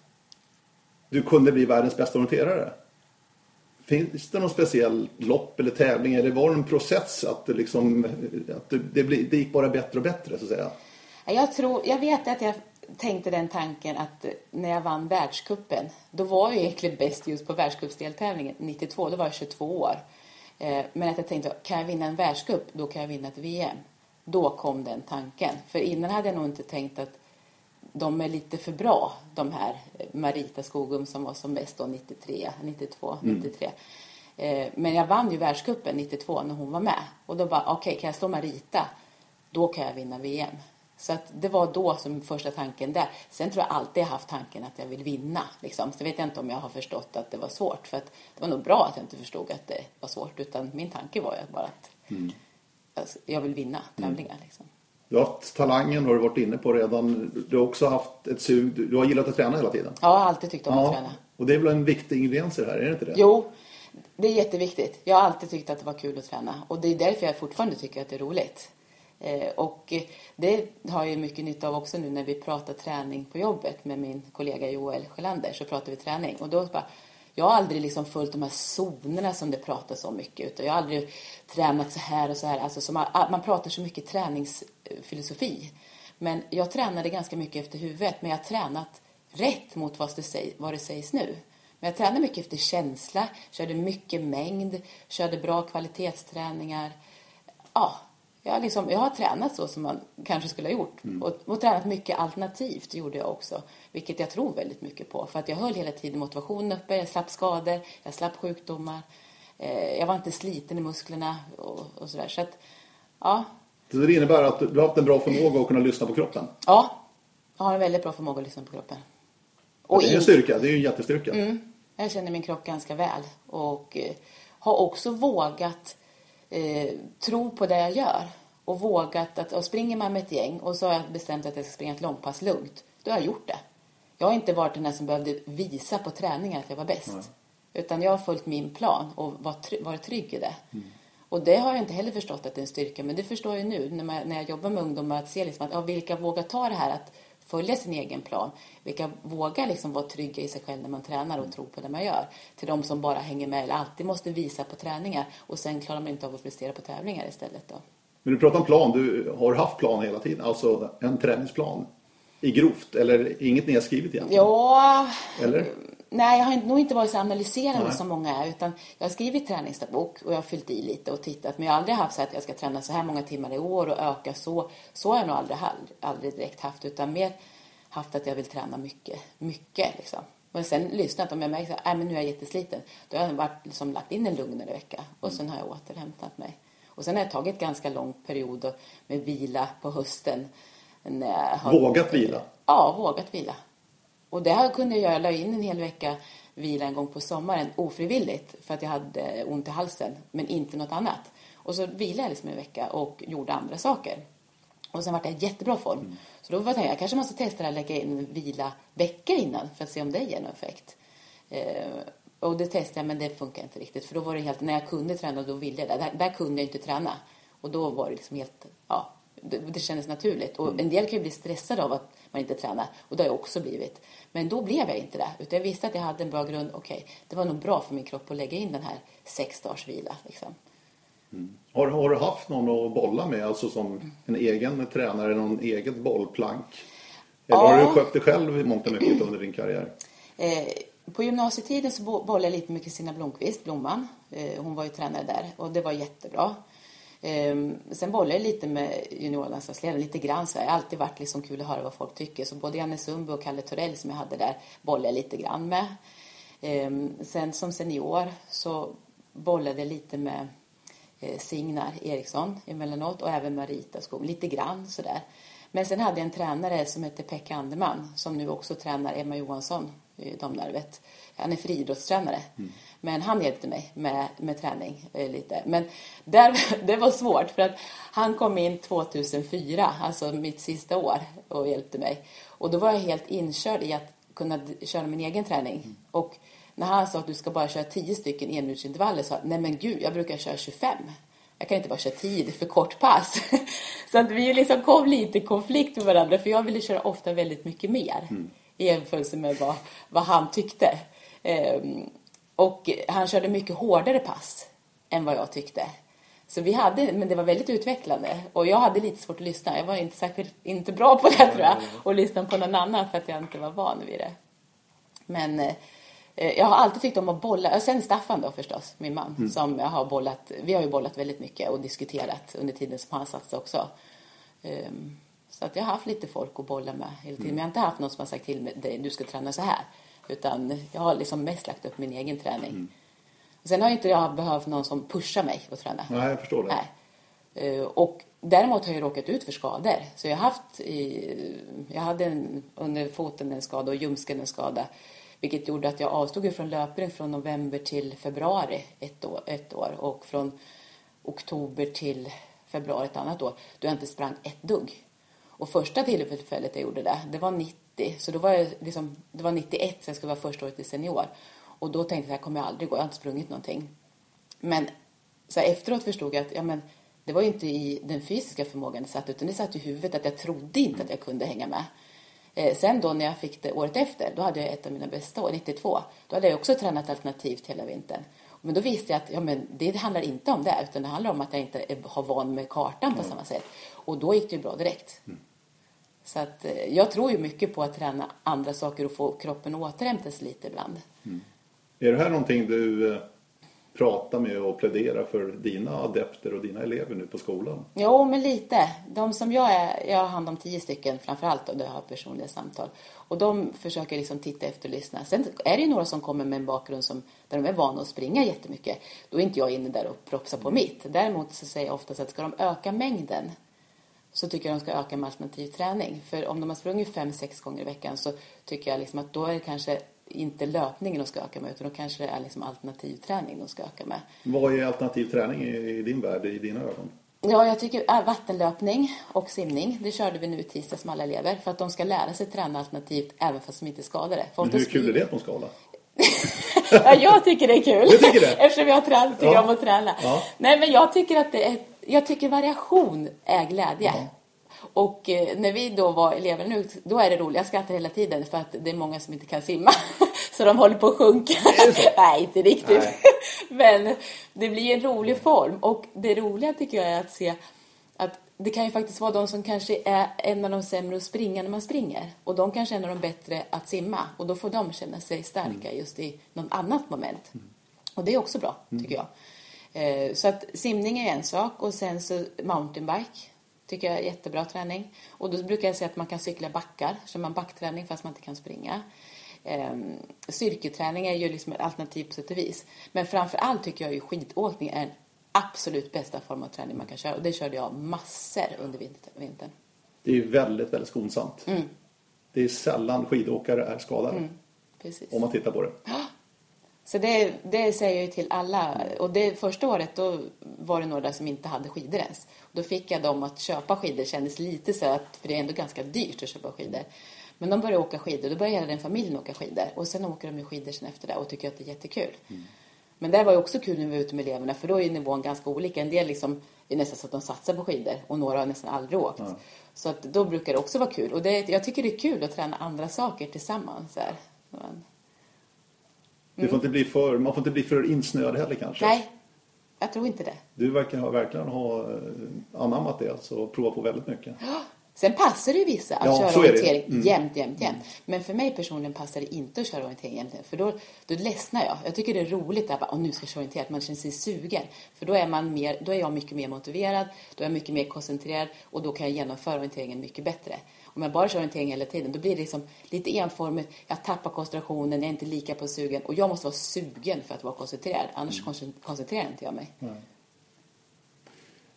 du kunde bli världens bästa orienterare? Finns det någon speciell lopp eller tävling eller var det en process att det, liksom, att det, det, bli, det gick bara bättre och bättre så att säga? Jag, tror, jag vet att jag tänkte den tanken att när jag vann världskuppen då var jag egentligen bäst just på världscupsdeltävlingen 92, då var jag 22 år. Eh, men att jag tänkte, kan jag vinna en världscup, då kan jag vinna ett VM. Då kom den tanken. För innan hade jag nog inte tänkt att de är lite för bra, de här Marita Skogum som var som bäst då 93, 92, 93. Eh, Men jag vann ju världscupen 92 när hon var med. Och då bara, okej, kan jag slå Marita, då kan jag vinna VM. Så att det var då som första tanken där. Sen tror jag alltid jag haft tanken att jag vill vinna. Liksom. Så vet jag inte om jag har förstått att det var svårt. För att det var nog bra att jag inte förstod att det var svårt. Utan min tanke var ju bara att alltså, jag vill vinna tävlingar. Liksom. Du har haft talangen, har du varit inne på redan. Du har också haft ett sug, du, har gillat att träna hela tiden. Jag har alltid tyckt om att träna. och det är väl en viktig ingrediens i det här, är det inte det? Jo, det är jätteviktigt. Jag har alltid tyckt att det var kul att träna. Och det är därför jag fortfarande tycker att det är roligt. Eh, och det har jag mycket nytta av också nu när vi pratar träning på jobbet med min kollega Joel Sjölander. Så pratar vi träning. Och då bara, jag har aldrig liksom följt de här zonerna som det pratas om mycket. Utan jag har aldrig tränat så här och så här. Alltså man, man pratar så mycket träningsfilosofi. Men jag tränade ganska mycket efter huvudet. Men jag har tränat rätt mot vad det, säg, vad det sägs nu. Men jag tränade mycket efter känsla, körde mycket mängd, körde bra kvalitetsträningar. Ja, jag, har liksom, jag har tränat så som man kanske skulle ha gjort. Och, och tränat mycket alternativt gjorde jag också. Vilket jag tror väldigt mycket på. För att jag höll hela tiden motivationen uppe, jag slapp skador, jag slapp sjukdomar. Eh, jag var inte sliten i musklerna och, och sådär. Så att, ja, Så det innebär att du har haft en bra förmåga att kunna lyssna på kroppen. ja, jag har en väldigt bra förmåga att lyssna på kroppen. Och det är in- en styrka, det är ju en jättestyrka. Mm. Jag känner min kropp ganska väl och eh, har också vågat eh, tro på det jag gör. Och vågat att, och springer man med ett gäng och så har jag bestämt att jag ska springa ett långpass lugnt, då har jag gjort det. Jag har inte varit den där som behövde visa på träningen att jag var bäst. Utan jag har följt min plan och varit trygg i det. Och det har jag inte heller förstått att det är en styrka, men det förstår jag nu när, man, när jag jobbar med ungdomar att se liksom att ja, vilka vågar ta det här att följa sin egen plan. Vilka vågar liksom vara trygga i sig själv när man tränar och tro på det man gör. Till de som bara hänger med eller alltid måste visa på träningar och sen klarar man inte av att prestera på tävlingar istället då. Men du pratar om plan, du har haft plan hela tiden, alltså en träningsplan. I grovt, eller inget nedskrivet egentligen? Ja, Eller? Nej jag har nog inte varit så analyserande Nej. som många är utan jag har skrivit träningsdagbok och jag har fyllt i lite och tittat men jag har aldrig haft så att jag ska träna så här många timmar i år och öka så. Så har jag nog aldrig, aldrig direkt haft utan mer haft att jag vill träna mycket, mycket liksom. Men sen lyssnat om jag märker att äh, nu är jag jättesliten. Då har jag varit, liksom, lagt in en lugnare vecka och sen har jag återhämtat mig. Och sen har jag tagit ganska lång period med vila på hösten. När jag har, Vågat vila? Ja, vågat vila. Och det här kunde jag göra. Jag la in en hel vecka vila en gång på sommaren ofrivilligt för att jag hade ont i halsen, men inte något annat. Och så vilade jag liksom en vecka och gjorde andra saker. Och sen var jag i jättebra form. Mm. Så då var jag, jag kanske måste testa att lägga in vila vecka innan för att se om det ger någon effekt. Eh, och det testade jag, men det funkar inte riktigt. För då var det helt, när jag kunde träna, då ville jag det. Där, där kunde jag inte träna. Och då var det liksom helt, ja, det, det kändes naturligt. Och en del kan ju bli stressade av att man inte tränar. Och det har jag också blivit. Men då blev jag inte det. Utan jag visste att jag hade en bra grund. Okej, okay, det var nog bra för min kropp att lägga in den här sex dagars vila. Liksom. Mm. Har, har, du haft någon att bolla med, alltså som en egen tränare, någon eget bollplank? Eller ja. har du skött dig själv i mångt och mycket under din karriär? Eh, på gymnasietiden så bollade jag lite med Kristina Blomqvist, Blomman. Eh, hon var ju tränare där och det var jättebra. Um, sen bollar jag lite med juniorlandslagsledaren, lite grann så här. Det har alltid varit liksom kul att höra vad folk tycker. Så både Janne Sundby och Kalle Torell som jag hade där bollade jag lite grann med. Um, sen som senior så bollade jag lite med eh, Signar Eriksson emellanåt och även Marita Skog, lite grann sådär. Men sen hade jag en tränare som hette Pekka Anderman som nu också tränar Emma Johansson i Domnarvet. Han är friidrottstränare. Mm. Men han hjälpte mig med, med träning eh, lite. Men där, det var svårt för att han kom in 2004, alltså mitt sista år och hjälpte mig. Och då var jag helt inkörd i att kunna köra min egen träning. Mm. Och när han sa att du ska bara köra 10 stycken enminutsintervaller sa jag, nej men gud, jag brukar köra 25. Jag kan inte bara köra 10, det är för kort pass. så att vi liksom kom lite i konflikt med varandra för jag ville köra ofta väldigt mycket mer. Mm. I jämförelse med vad, vad han tyckte. Um, och han körde mycket hårdare pass än vad jag tyckte. Så vi hade, men det var väldigt utvecklande. Och jag hade lite svårt att lyssna. Jag var inte särskilt, inte bra på det tror jag. Och lyssna på någon annan för att jag inte var van vid det. Men eh, jag har alltid tyckt om att bolla. Och sen Staffan då förstås, min man. Mm. Som jag har bollat, vi har ju bollat väldigt mycket och diskuterat under tiden som han satt också. Um, så att jag har haft lite folk att bolla med hela tiden. Mm. Men jag har inte haft någon som har sagt till mig, du ska träna så här. Utan jag har liksom mest lagt upp min egen träning. Mm. Sen har inte jag behövt någon som pushar mig att träna. Nej, jag förstår det. Nej. Eh, och däremot har jag råkat ut för skador. Så jag har haft i, jag hade en, under foten en skada och ljumsken en skada. Vilket gjorde att jag avstod från löpning från november till februari ett år, ett år. Och från oktober till februari ett annat år. Då jag inte sprang ett dugg. Och första tillfället jag gjorde det, det var 90 90. Så då var jag liksom, det var 91 så jag skulle vara första året i senior. Och då tänkte jag att det här kommer jag aldrig gå, jag har inte sprungit någonting. Men så här, efteråt förstod jag att ja, men, det var ju inte i den fysiska förmågan det satt utan det satt i huvudet att jag trodde inte att jag kunde hänga med. Eh, sen då när jag fick det året efter, då hade jag ett av mina bästa år, 92. Då hade jag också tränat alternativt hela vintern. Men då visste jag att ja, men det handlar inte om det, utan det handlar om att jag inte har van med kartan på mm. samma sätt. Och då gick det ju bra direkt. Mm. Så att, eh, jag tror ju mycket på att träna andra saker och få kroppen att återhämta sig lite ibland. Mm. Är det här någonting du eh, pratar med och pläderar för dina adepter och dina elever nu på skolan? Jo, men lite. De som jag är, jag har hand om tio stycken framförallt och där jag har personliga samtal. Och de försöker liksom titta efter och lyssna. Sen är det ju några som kommer med en bakgrund som, där de är vana att springa jättemycket. Då är inte jag inne där och propsar på mitt. Däremot så säger jag oftast att ska de öka mängden så tycker jag de ska öka med alternativ träning. För om de har sprungit fem, sex gånger i veckan så tycker jag liksom att då är det kanske inte löpningen de ska öka med utan då kanske det är liksom alternativ träning de ska öka med. Vad är alternativ träning i din värld, i dina ögon? Ja, jag tycker äh, vattenlöpning och simning, det körde vi nu i tisdags med alla elever för att de ska lära sig träna alternativt även fast de inte är skadade. Men hur kul är det på en skala? ja, jag tycker det är kul. Du tycker det? Eftersom jag tränat, tycker ja. om att träna. Ja. Nej, men jag tycker att det är jag tycker variation är glädje. Ja. Och eh, när vi då var elever nu, då är det roligt. Jag skrattar hela tiden för att det är många som inte kan simma. så de håller på att sjunka. Nej, inte riktigt. Nej. Men det blir en rolig form. Och det roliga tycker jag är att se att det kan ju faktiskt vara de som kanske är en av de sämre att springa när man springer. Och de kanske är en av de bättre att simma. Och då får de känna sig starka mm. just i något annat moment. Mm. Och det är också bra, mm. tycker jag. Eh, så att simning är en sak och sen så mountainbike tycker jag är jättebra träning. Och då brukar jag säga att man kan cykla backar, så man backträning fast man inte kan springa. Um, styrketräning är ju liksom ett alternativ på sätt och vis. Men framför allt tycker jag ju skidåkning är en absolut bästa form av träning man kan köra. Och det körde jag massor under vinter- vintern. Det är ju väldigt, väldigt skonsamt. Mm. Det är sällan skidåkare är skadade. Precis. Om man tittar på det. Så det, det säger jag ju till alla. Och det första året då var det några som inte hade skidor ens. Då fick jag dem att köpa skidor. Det kändes lite så att, för det är ändå ganska dyrt att köpa skidor. Men de började åka skidor. Då började hela den familjen åka skidor. Och sen åker de ju skidor sen efter det och tycker att det är jättekul. Men det var ju också kul när vi var ute med eleverna för då är nivån ganska olika. En del liksom är nästan så att de satsar på skidor och några har nästan aldrig åkt. Så att då brukar det också vara kul. Och det, jag tycker det är kul att träna andra saker tillsammans. Så här. Men, Det får inte bli för, man får inte bli för insnöad heller kanske. nej, jag tror inte det. Du verkar ha, verkligen ha eh, anammat det alltså, provat på väldigt mycket. Sen passar det ju vissa att Ja, köra orientering Mm. jämt, jämt, jämt. Men för mig personligen passar det inte att köra orientering jämt, jämt. För då, då ledsnar jag. Jag tycker det är roligt att bara, nu ska jag köra orientering, att man känner sig sugen. För då är, man mer, då är jag mycket mer motiverad, då är jag mycket mer koncentrerad och då kan jag genomföra orienteringen mycket bättre. Om jag bara kör orientering hela tiden, då blir det liksom lite enformigt. Jag tappar koncentrationen, jag är inte lika på sugen. Och jag måste vara sugen för att vara koncentrerad. Annars Mm. koncent- koncentrerar inte jag mig.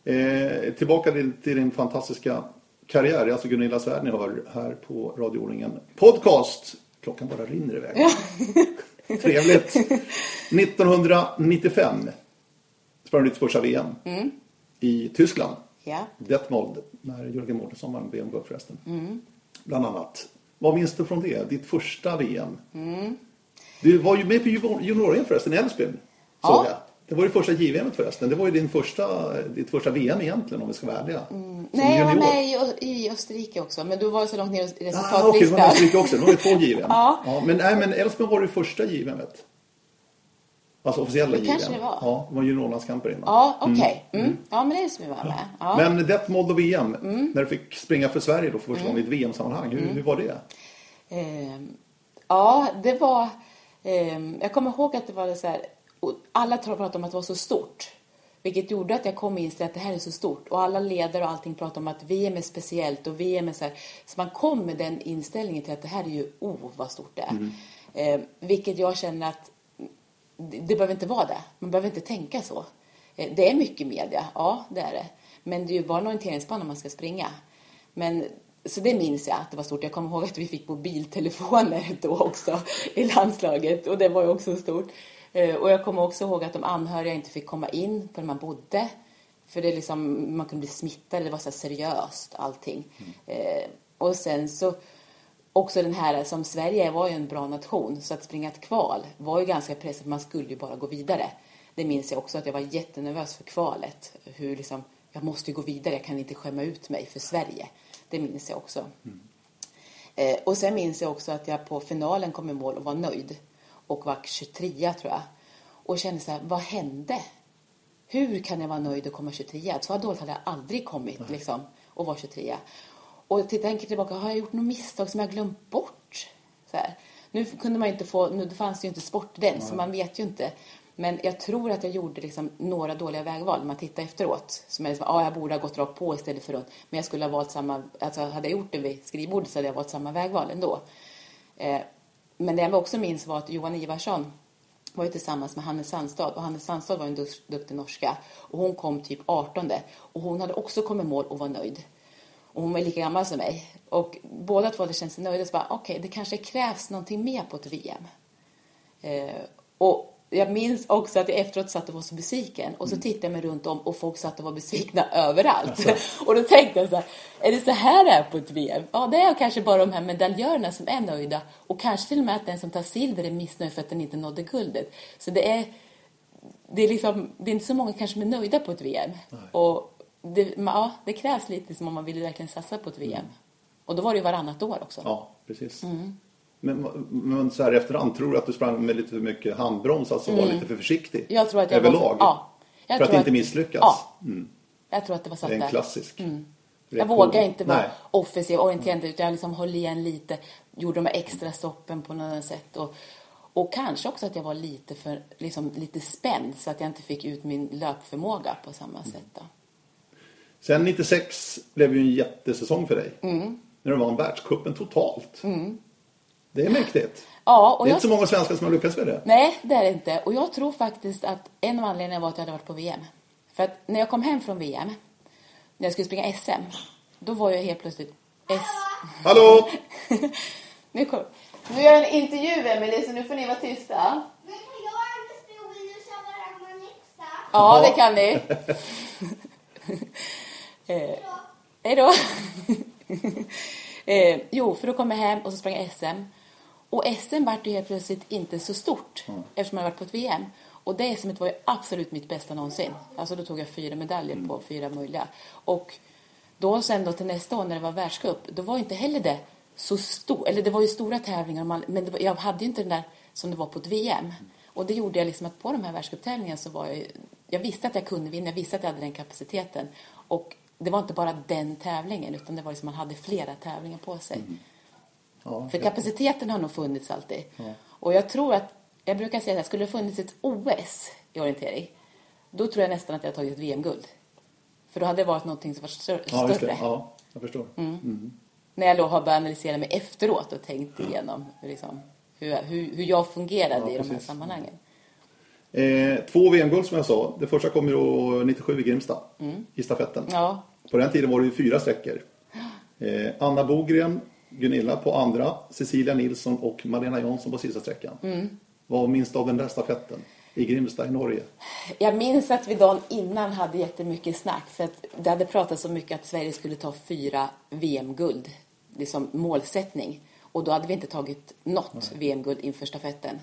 Eh, tillbaka till, till din fantastiska karriär. Det är alltså Gunilla Svärd ni hör här på radioordningen Podcast. Klockan bara rinner iväg. Trevligt. 1995 sprang du ditt första VM i Tyskland. Ja. Detmold, när Jörgen Mårtensson vann VM-guld förresten. Bland annat. Vad minns du från det? Ditt första VM? Du var ju med på junior förresten i Älvsbyn. Ja. Såg jag. Det var ju första JVM förresten. Det var ju din första, ditt första VM egentligen om vi ska vara ärliga. Som Nej, jag var med i, i Österrike också, men du var ju så långt ner i Ah, Okej, det var med resultatlistan. Österrike också. Nu har vi två JVM. Ja. men, nej, men Älvsbyn var det första JVMet. Alltså officiella Det kanske det var. Ja, det var juniorlandskamper innan. Ja, okej. Mm. Ja, men det är som vi var med. Ja. Men Detmold och VM, när du fick springa för Sverige då för första gången i ett VM-sammanhang. Hur, hur var det? Ehm, ja, det var... ehm, jag kommer ihåg att det var så här... Alla pratade om att det var så stort. Vilket gjorde att jag kom och inse att det här är så stort. Och alla ledare och allting pratade om att VM är speciellt och VM är så här. Så man kom med den inställningen till att det här är ju, oh vad stort det är. Ehm, vilket jag känner att det, det behöver inte vara det. Man behöver inte tänka så. Eh, Det är mycket media, ja det är det. Men det är ju bara en orienteringsbana man ska springa. Men, så det minns jag att det var stort. Jag kommer ihåg att vi fick mobiltelefoner då också i landslaget och det var ju också stort. Eh, Och jag kommer också ihåg att de anhöriga inte fick komma in på där man bodde. För det liksom, man kunde bli smittad, det var så seriöst allting. Eh, och sen så också den här, som Sverige var ju en bra nation, så att springa ett kval var ju ganska pressat, man skulle ju bara gå vidare. Det minns jag också att jag var jättenervös för kvalet. Hur liksom, jag måste ju gå vidare, jag kan inte skämma ut mig för Sverige. Det minns jag också. Eh, och sen minns jag också att jag på finalen kom i mål och var nöjd. Och var 23 tror jag. Och kände så här, vad hände? Hur kan jag vara nöjd och komma 23? Så dåligt hade jag aldrig kommit liksom, och vara 23. Och tänker tillbaka, har jag gjort något misstag som jag glömt bort? Så här. Nu kunde man inte få, nu fanns det ju inte sportden, så man vet ju inte. Men jag tror att jag gjorde liksom några dåliga vägval när man tittar efteråt. Som jag liksom, ah, jag borde ha gått rakt på istället för runt. Men jag skulle ha valt samma, alltså hade jag gjort det vid skrivbordet så hade jag valt samma vägval ändå. Eh, men det jag också minns var att Johan Ivarsson var ju tillsammans med Hannes Sandstad och Hannes Sandstad var en duktig norska och hon kom typ 18 och hon hade också kommit mål och var nöjd. Och hon var lika gammal som mig. Och båda två hade känt sig nöjda. Så bara, okej, det kanske krävs någonting mer på ett VM. Eh, och jag minns också att jag efteråt satt och var så besviken. Och så tittade jag mig runt om och folk satt och var besvikna överallt. och då tänkte jag så här, är det så här det är på ett VM? Ja, det är kanske bara de här medaljörerna som är nöjda. Och kanske till och med att den som tar silver är missnöjd för att den inte nådde guldet. Så det är, det är, liksom, det är inte så många kanske som är nöjda på ett VM. Och det, ja, det krävs lite som om man vill verkligen satsa på ett VM. Och då var det ju varannat år också. Ja, precis. Mm. Men, men så här efterhand, tror du att du sprang med lite för mycket handbroms, alltså var lite för försiktig? Mm. Jag tror att jag Överlag? var... Ja. Jag för att tror inte misslyckas? Ja. Mm. Jag tror att det var så Det är en klassisk. Jag reaktion. vågar inte vara Nej. offensiv och orienterad utan jag liksom höll igen lite. Gjorde de här extra stoppen på något sätt. Och, och kanske också att jag var lite för liksom, lite spänd så att jag inte fick ut min löpförmåga på samma Mm. sätt. Då. Sen 96 blev ju en jättesäsong för dig. Mm. När du vann världscupen totalt. Det är mäktigt. Ja, och det är jag, inte så många svenskar som har lyckats med det. Nej, det är det inte. Och jag tror faktiskt att en av anledningarna var att jag hade varit på VM. För att när jag kom hem från VM, när jag skulle springa SM, då var jag helt plötsligt S... Hallå! nu, kom... nu gör jag en intervju, Emelie, så nu får ni vara tysta. Men kan jag stå i och nästa? Ja, Ja. det kan ni. eh, hej då. eh, jo, för då kom jag hem och så sprang jag SM. Och SM vart ju helt plötsligt inte så stort eftersom jag varit på ett VM. Och det SMet var ju absolut mitt bästa någonsin. Alltså då tog jag fyra medaljer på fyra möjliga. Och då sen då till nästa år när det var världscup, då var inte heller det så stort. Eller det var ju stora tävlingar, men var, jag hade ju inte den där som det var på ett VM. Och det gjorde jag liksom att på de här världscuptävlingarna så var jag jag visste att jag kunde vinna, jag visste att jag hade den kapaciteten. Och det var inte bara den tävlingen, utan det var liksom man hade flera tävlingar på sig. Ja, För kapaciteten har nog funnits alltid. Och jag tror att, jag brukar säga att skulle det funnits ett OS i orientering, då tror jag nästan att jag tagit ett VM-guld. För då hade det varit någonting som var större. ja, just det. Ja, jag förstår. När jag då har börjat analysera mig efteråt och tänkt igenom liksom, hur, hur, hur jag fungerade Ja, i de här sammanhangen. Eh, två VM-guld som jag sa. Det första kom ju då 97 i Grimsta i stafetten. Mm. Ja, På den tiden var det ju fyra sträckor. Eh, Anna Bogren, Gunilla på andra, Cecilia Nilsson och Malena Jansson på sista sträckan. Mm. Vad minns du av den där stafetten i Grimsta i Norge? Jag minns att vi dagen innan hade jättemycket snack för att det hade pratats så mycket att Sverige skulle ta fyra VM-guld, liksom målsättning. Och då hade vi inte tagit något VM-guld inför stafetten.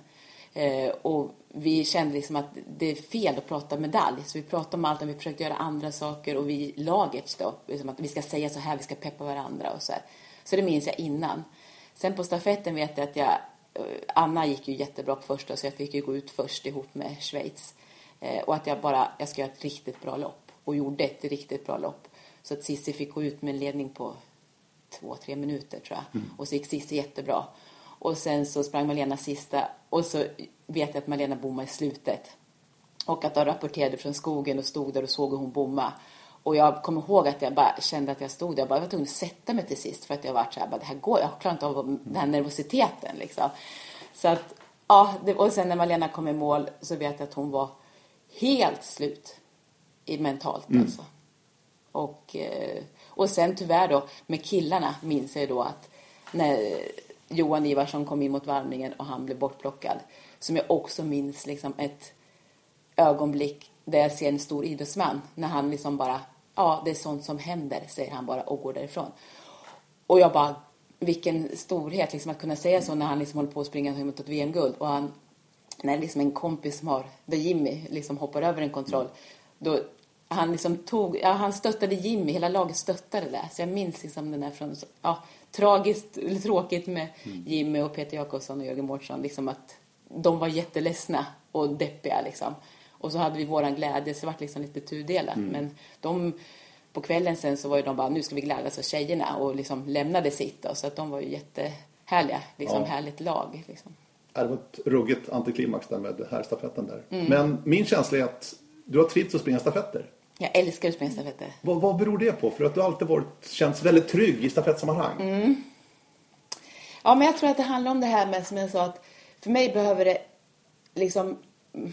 Eh, och vi kände liksom att det är fel att prata medalj, så vi pratade om allt, men vi försökte göra andra saker och vi laget då, liksom att vi ska säga så här, vi ska peppa varandra och så här. Så det minns jag innan. Sen på stafetten vet jag att jag, eh, Anna gick ju jättebra på första så jag fick ju gå ut först ihop med Schweiz. Eh, och att jag bara, jag ska göra ett riktigt bra lopp. Och gjorde ett riktigt bra lopp. Så att Sissi fick gå ut med en ledning på två, tre minuter tror jag. Och så gick Sissi jättebra. Och sen så sprang Malena sista. Och så vet jag att Malena bommade i slutet. Och att de rapporterade från skogen och stod där och såg hur hon bomma. Och jag kommer ihåg att jag bara kände att jag stod där. Jag bara var tvungen att sätta mig till sist. För att jag var så här, bara, det här går, jag klarar inte av den här nervositeten liksom. Så att, ja, det, och sen när Malena kom i mål så vet jag att hon var helt slut i mentalt alltså. Och, eh, och sen tyvärr då med killarna minns jag då att när Johan Ivarsson kom in mot varvningen och han blev bortplockad. Som jag också minns liksom ett ögonblick där jag ser en stor idrottsman när han liksom bara, ja det är sånt som händer, säger han bara och går därifrån. Och jag bara, vilken storhet liksom att kunna säga så när han liksom håller på att springa mot ett VM-guld och han, när liksom en kompis som har, där Jimmy liksom hoppar över en kontroll, då han liksom tog, ja han stöttade Jimmy, hela laget stöttade det. Så jag minns liksom den här från, ja, tragiskt, eller tråkigt med Jimmy och Peter Jakobsson och Jörgen Mårtsson, liksom att de var jätteledsna och deppiga liksom. Och så hade vi våran glädje, så det var liksom lite tudelat. Men de, på kvällen sen så var ju de bara, nu ska vi glädjas åt tjejerna och liksom lämnade sitt då. Så att de var ju jättehärliga, liksom Ja. härligt lag liksom. Det var ett ruggigt antiklimax där med här stafetten där. Mm. Men min känsla är att du har trivts att springa stafetter. Jag älskar att springa stafetter. Vad, vad beror det på? För att du alltid varit, känts väldigt trygg i stafettsammanhang. Mm. Ja, men jag tror att det handlar om det här med, som jag sa, att för mig behöver det liksom... mm,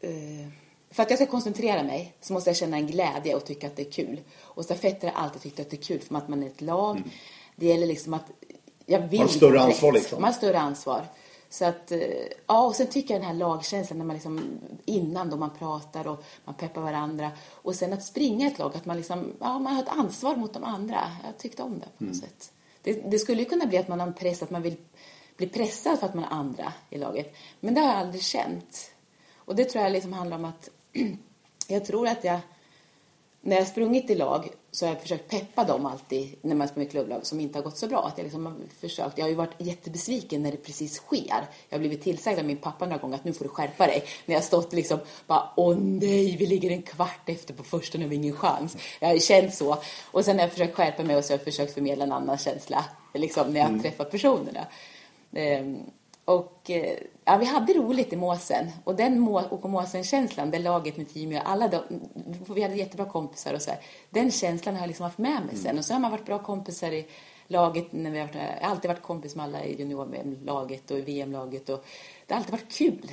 Eh, för att jag ska koncentrera mig så måste jag känna en glädje och tycka att det är kul. Och stafetter har alltid tyckt att det är kul, för att man är ett lag. Det gäller liksom att... Jag vill Man har större ansvar, liksom. Man har större ansvar. Så att, eh, ja, och sen tycker jag den här lagkänslan när man liksom, innan då man pratar och man peppar varandra. Och sen att springa ett lag, att man liksom, ja, man har ett ansvar mot de andra. Jag tyckte om det på något sätt. Det, det skulle ju kunna bli att man har en press, att man vill bli pressad för att man har andra i laget. Men det har jag aldrig känt. Och det tror jag liksom handlar om att jag tror att jag när jag sprungit i lag så har jag försökt peppa dem alltid när man sprungit klubblag som inte har gått så bra. Att jag, liksom har försökt. jag har ju varit jättebesviken när det precis sker. Jag har blivit tillsagd av min pappa några gånger att nu får du skärpa dig. När jag har stått liksom bara åh nej, vi ligger en kvart efter på första, nu har vi ingen chans. Jag har känt så. Och sen har jag försökt skärpa mig och så har jag försökt förmedla en annan känsla liksom, när jag har träffat personerna. Ehm, och eh, ja, vi hade roligt i Måsen. Och den må, och Måsen-känslan, det laget med Jimmy och alla de, vi hade jättebra kompisar och så här. Den känslan har jag liksom haft med mig sen. Och så har man varit bra kompisar i laget när vi har varit, jag har alltid varit kompis med alla i juniorlaget och i VM-laget och det har alltid varit kul.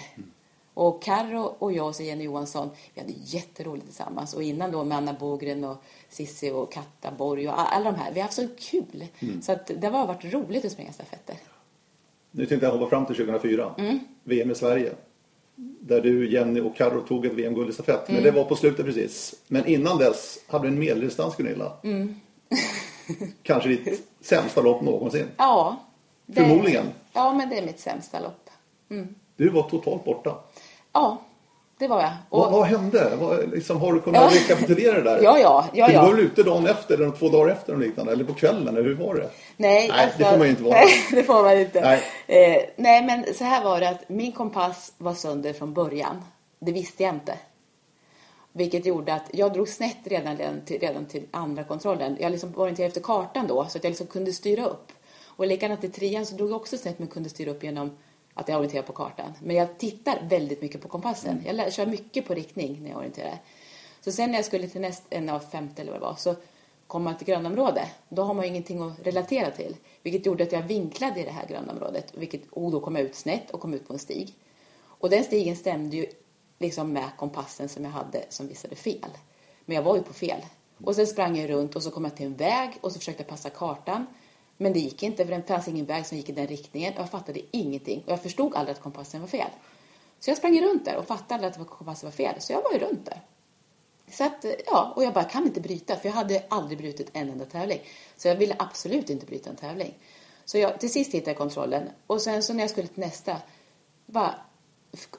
Och Karro och jag och Jenny Johansson, vi hade jätteroligt tillsammans. Och innan då med Anna Bogren och Sissi och Katta Borg och alla de här. Vi har haft så kul. Så att det har varit roligt att springa stafetter. Nu tänkte jag hoppa fram till 2004. VM i Sverige. Där du, Jenny och Carro tog ett VM-guld i stafett. Men det var på slutet precis. Men innan dess hade du en medeldistans Gunilla. Kanske ditt sämsta lopp någonsin. Ja. det- Förmodligen. Ja, men det är mitt sämsta lopp. Du var totalt borta. Ja, det var jag. Och, Vad, vad hände? Vad, liksom, har du kunnat Ja. rekapitulera det där? Ja, ja, ja, För Du ja. var väl ute dagen efter eller två dagar efter och liknande? Eller på kvällen? Eller hur var det? Nej, Nej, det får man ju inte vara. Nej, det får man inte. Nej. Eh, nej, men så här var det att min kompass var sönder från början. Det visste jag inte. Vilket gjorde att jag drog snett redan, redan, till, redan till andra kontrollen. Jag liksom orienterade efter kartan då, så att jag liksom kunde styra upp. Och likadant i trean så drog jag också snett men kunde styra upp genom att jag orienterar på kartan. Men jag tittar väldigt mycket på kompassen. Jag lär, kör mycket på riktning när jag orienterar. Så sen när jag skulle till näst, en av femte eller vad det var, så kom man till grönområde. Då har man ju ingenting att relatera till. Vilket gjorde att jag vinklade i det här grönområdet. Vilket, och då kom jag ut snett och kom ut på en stig. Och den stigen stämde ju liksom med kompassen som jag hade som visade fel. Men jag var ju på fel. Och sen sprang jag runt och så kom jag till en väg och så försökte jag passa kartan. Men det gick inte för det fanns ingen väg som gick i den riktningen och jag fattade ingenting. Och jag förstod aldrig att kompassen var fel. Så jag sprang runt där och fattade aldrig att kompassen var fel. Så jag var ju runt där. Så att, ja, och jag bara kan inte bryta för jag hade aldrig brutit en enda tävling. Så jag ville absolut inte bryta en tävling. Så jag, till sist hittade jag kontrollen och sen så när jag skulle till nästa, bara,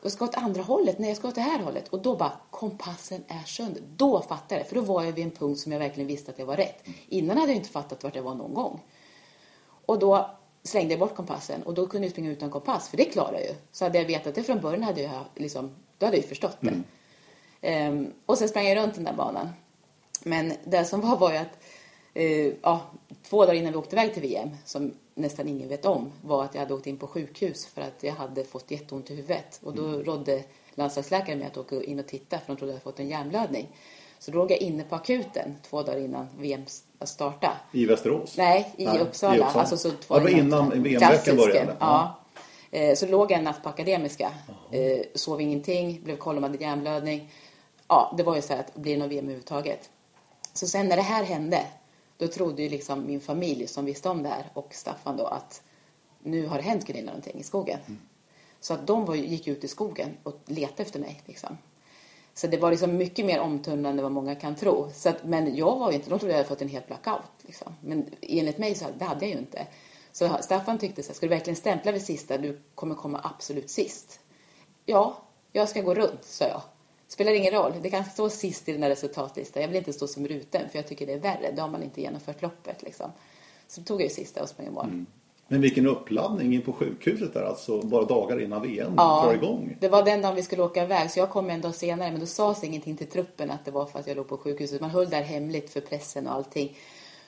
jag ska åt andra hållet, nej jag ska åt det här hållet. Och då bara, kompassen är sönder. Då fattade jag det, för då var jag vid en punkt som jag verkligen visste att jag var rätt. Innan hade jag inte fattat vart jag var någon gång. Och då slängde jag bort kompassen och då kunde jag springa utan kompass, för det klarar jag ju. Så hade jag vetat det från början hade jag liksom, då hade jag ju förstått det. Ehm, och sen sprang jag runt den där banan. Men det som var var ju att eh, ja, två dagar innan vi åkte iväg till VM, som nästan ingen vet om, var att jag hade åkt in på sjukhus för att jag hade fått jätteont i huvudet. Och då rådde landslagsläkaren mig att åka in och titta för de trodde jag fått en hjärnblödning. Så då låg jag inne på akuten två dagar innan VM startade. I Västerås? Nej, i Uppsala. Alltså, så två ja, det var innan VM-veckan började? Ja. Eh, Så låg jag en natt på Akademiska. Eh, Sov ingenting, blev kollad om hade hjärnblödning. Ja, det var ju så här att blir det någon VM överhuvudtaget. Så sen när det här hände, då trodde ju liksom min familj som visste om det här och Staffan då att nu har det hänt Gunilla någonting i skogen. Så att de var, gick ut i skogen och letade efter mig. Liksom. Så det var liksom mycket mer omtumlande än vad många kan tro. Så att, men jag var ju inte, de trodde jag hade fått en helt blackout. Liksom. Men enligt mig så det hade jag ju inte. Så Staffan tyckte så här, ska du verkligen stämpla vid sista? Du kommer komma absolut sist. Ja, jag ska gå runt, sa jag. Spelar ingen roll, det kan stå sist i den här resultatlistan. Jag vill inte stå som ruten, för jag tycker det är värre. Då har man inte genomfört loppet. Liksom. Så tog jag ju sista och sprang i mål. Mm. Men vilken uppladdning in på sjukhuset där, alltså bara dagar innan VM Ja, drar igång. det var den dagen vi skulle åka iväg så jag kom en dag senare men då sades ingenting till truppen att det var för att jag låg på sjukhuset. Man höll där hemligt för pressen och allting.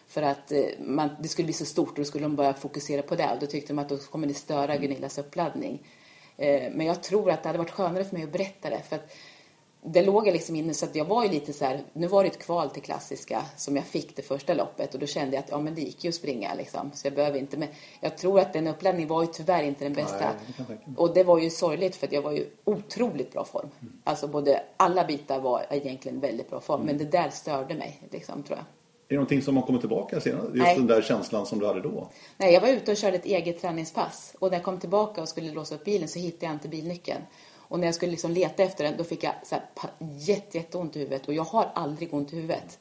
För att eh, man, det skulle bli så stort och då skulle de bara fokusera på det och då tyckte de att då kommer det störa Gunillas uppladdning. Eh, men jag tror att det hade varit skönare för mig att berätta det för att det låg jag liksom inne så att jag var ju lite så här, nu var det ett kval till klassiska som jag fick det första loppet och då kände jag att ja men det gick ju att springa liksom så jag behöver inte men jag tror att den uppladdningen var ju tyvärr inte den bästa. Nej, och det var ju sorgligt för att jag var ju otroligt bra form. Alltså både, alla bitar var egentligen väldigt bra form men det där störde mig liksom tror jag. Är det någonting som har kommit tillbaka senare? Just Nej. den där känslan som du hade då? Nej, jag var ute och körde ett eget träningspass. Och när jag kom tillbaka och skulle låsa upp bilen så hittade jag inte bilnyckeln. Och när jag skulle liksom leta efter den då fick jag så här, jätte, jätteont i huvudet. Och jag har aldrig ont i huvudet.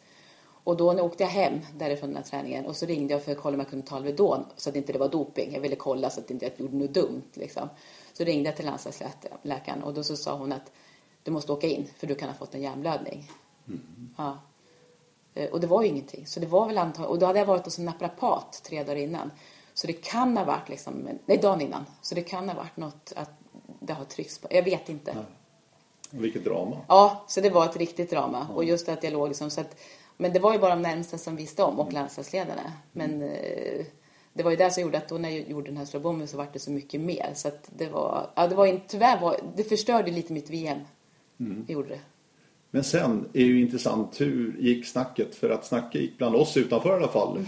Och då när åkte jag hem därifrån den här träningen och så ringde jag för att kolla om jag kunde ta Alvedon så att inte det var doping. Jag ville kolla så att inte jag gjorde något dumt liksom. Så ringde jag till landslagsläkaren och då så sa hon att du måste åka in för du kan ha fått en hjärnblödning. Ja. Eh, Och det var ju ingenting. Så det var väl antagligen, och då hade jag varit hos en naprapat tre dagar innan. Så det kan ha varit liksom, nej dagen innan. Så det kan ha varit något att det har tryckts på. Jag vet inte. Ja, Vilket drama. så det var ett riktigt drama. Och just att jag låg liksom så att, men det var ju bara de närmsta som visste om och landslagsledarna. Men eh, det var ju det som gjorde att då när jag gjorde den här slåbommen så var det så mycket mer. Så att det var, ja det var inte, tyvärr var, det förstörde lite mitt VM. Det gjorde det. Men sen är ju intressant, hur gick snacket? För att snacket gick bland oss utanför i alla fall.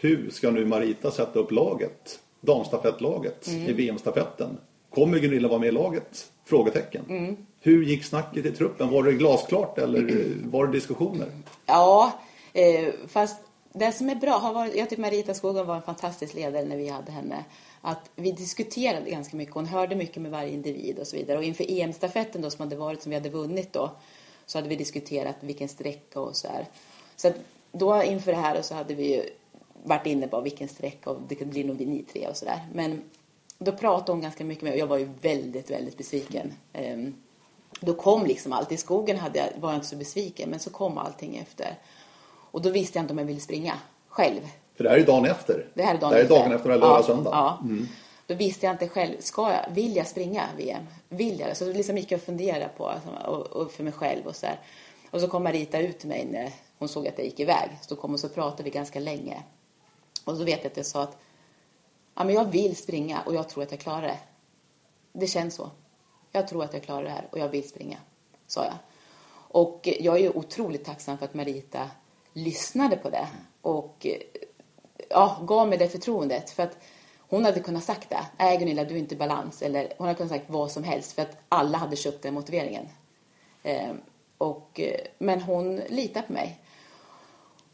Hur ska nu Marita sätta upp laget? Damstafettlaget Mm. i VM-stafetten. Kommer Gunilla vara med i laget? Frågetecken. Mm. Hur gick snacket i truppen? Var det glasklart eller eh, var det diskussioner? Ja, eh, fast det som är bra, har varit, jag tycker Marita Skogen var en fantastisk ledare när vi hade henne. Att vi diskuterade ganska mycket, hon hörde mycket med varje individ och så vidare. Och inför EM-stafetten då som hade varit, som vi hade vunnit då, så hade vi diskuterat vilken sträcka och så här. Så att då inför det här så hade vi ju varit inne på vilken sträcka och det blir nog vi ni tre och sådär. Men då pratade hon ganska mycket med och jag var ju väldigt, väldigt besviken. Ehm, då kom liksom allt. I skogen hade jag, var jag inte så besviken, men så kom allting efter. Och då visste jag inte om jag ville springa själv. För det här är dagen efter. Det här är dagen det här efter. är dagen efter lördag ja, söndag. Ja. Då visste jag inte själv, ska jag, vill jag springa VM? Vill jag det? Så liksom gick jag och funderade på, alltså, och, och för mig själv och så här. Och så kom Marita ut till mig när hon såg att jag gick iväg. Så kom och så pratade vi ganska länge. Och så vet jag att jag sa att ja, men jag vill springa och jag tror att jag klarar det. Det känns så. Jag tror att jag klarar det här och jag vill springa, sa jag. Och jag är ju otroligt tacksam för att Marita lyssnade på det och ja, gav mig det förtroendet. För att hon hade kunnat sagt det. Nej Gunilla, du är inte i balans. Eller hon hade kunnat sagt vad som helst för att alla hade köpt den motiveringen. Eh, och, men hon litar på mig.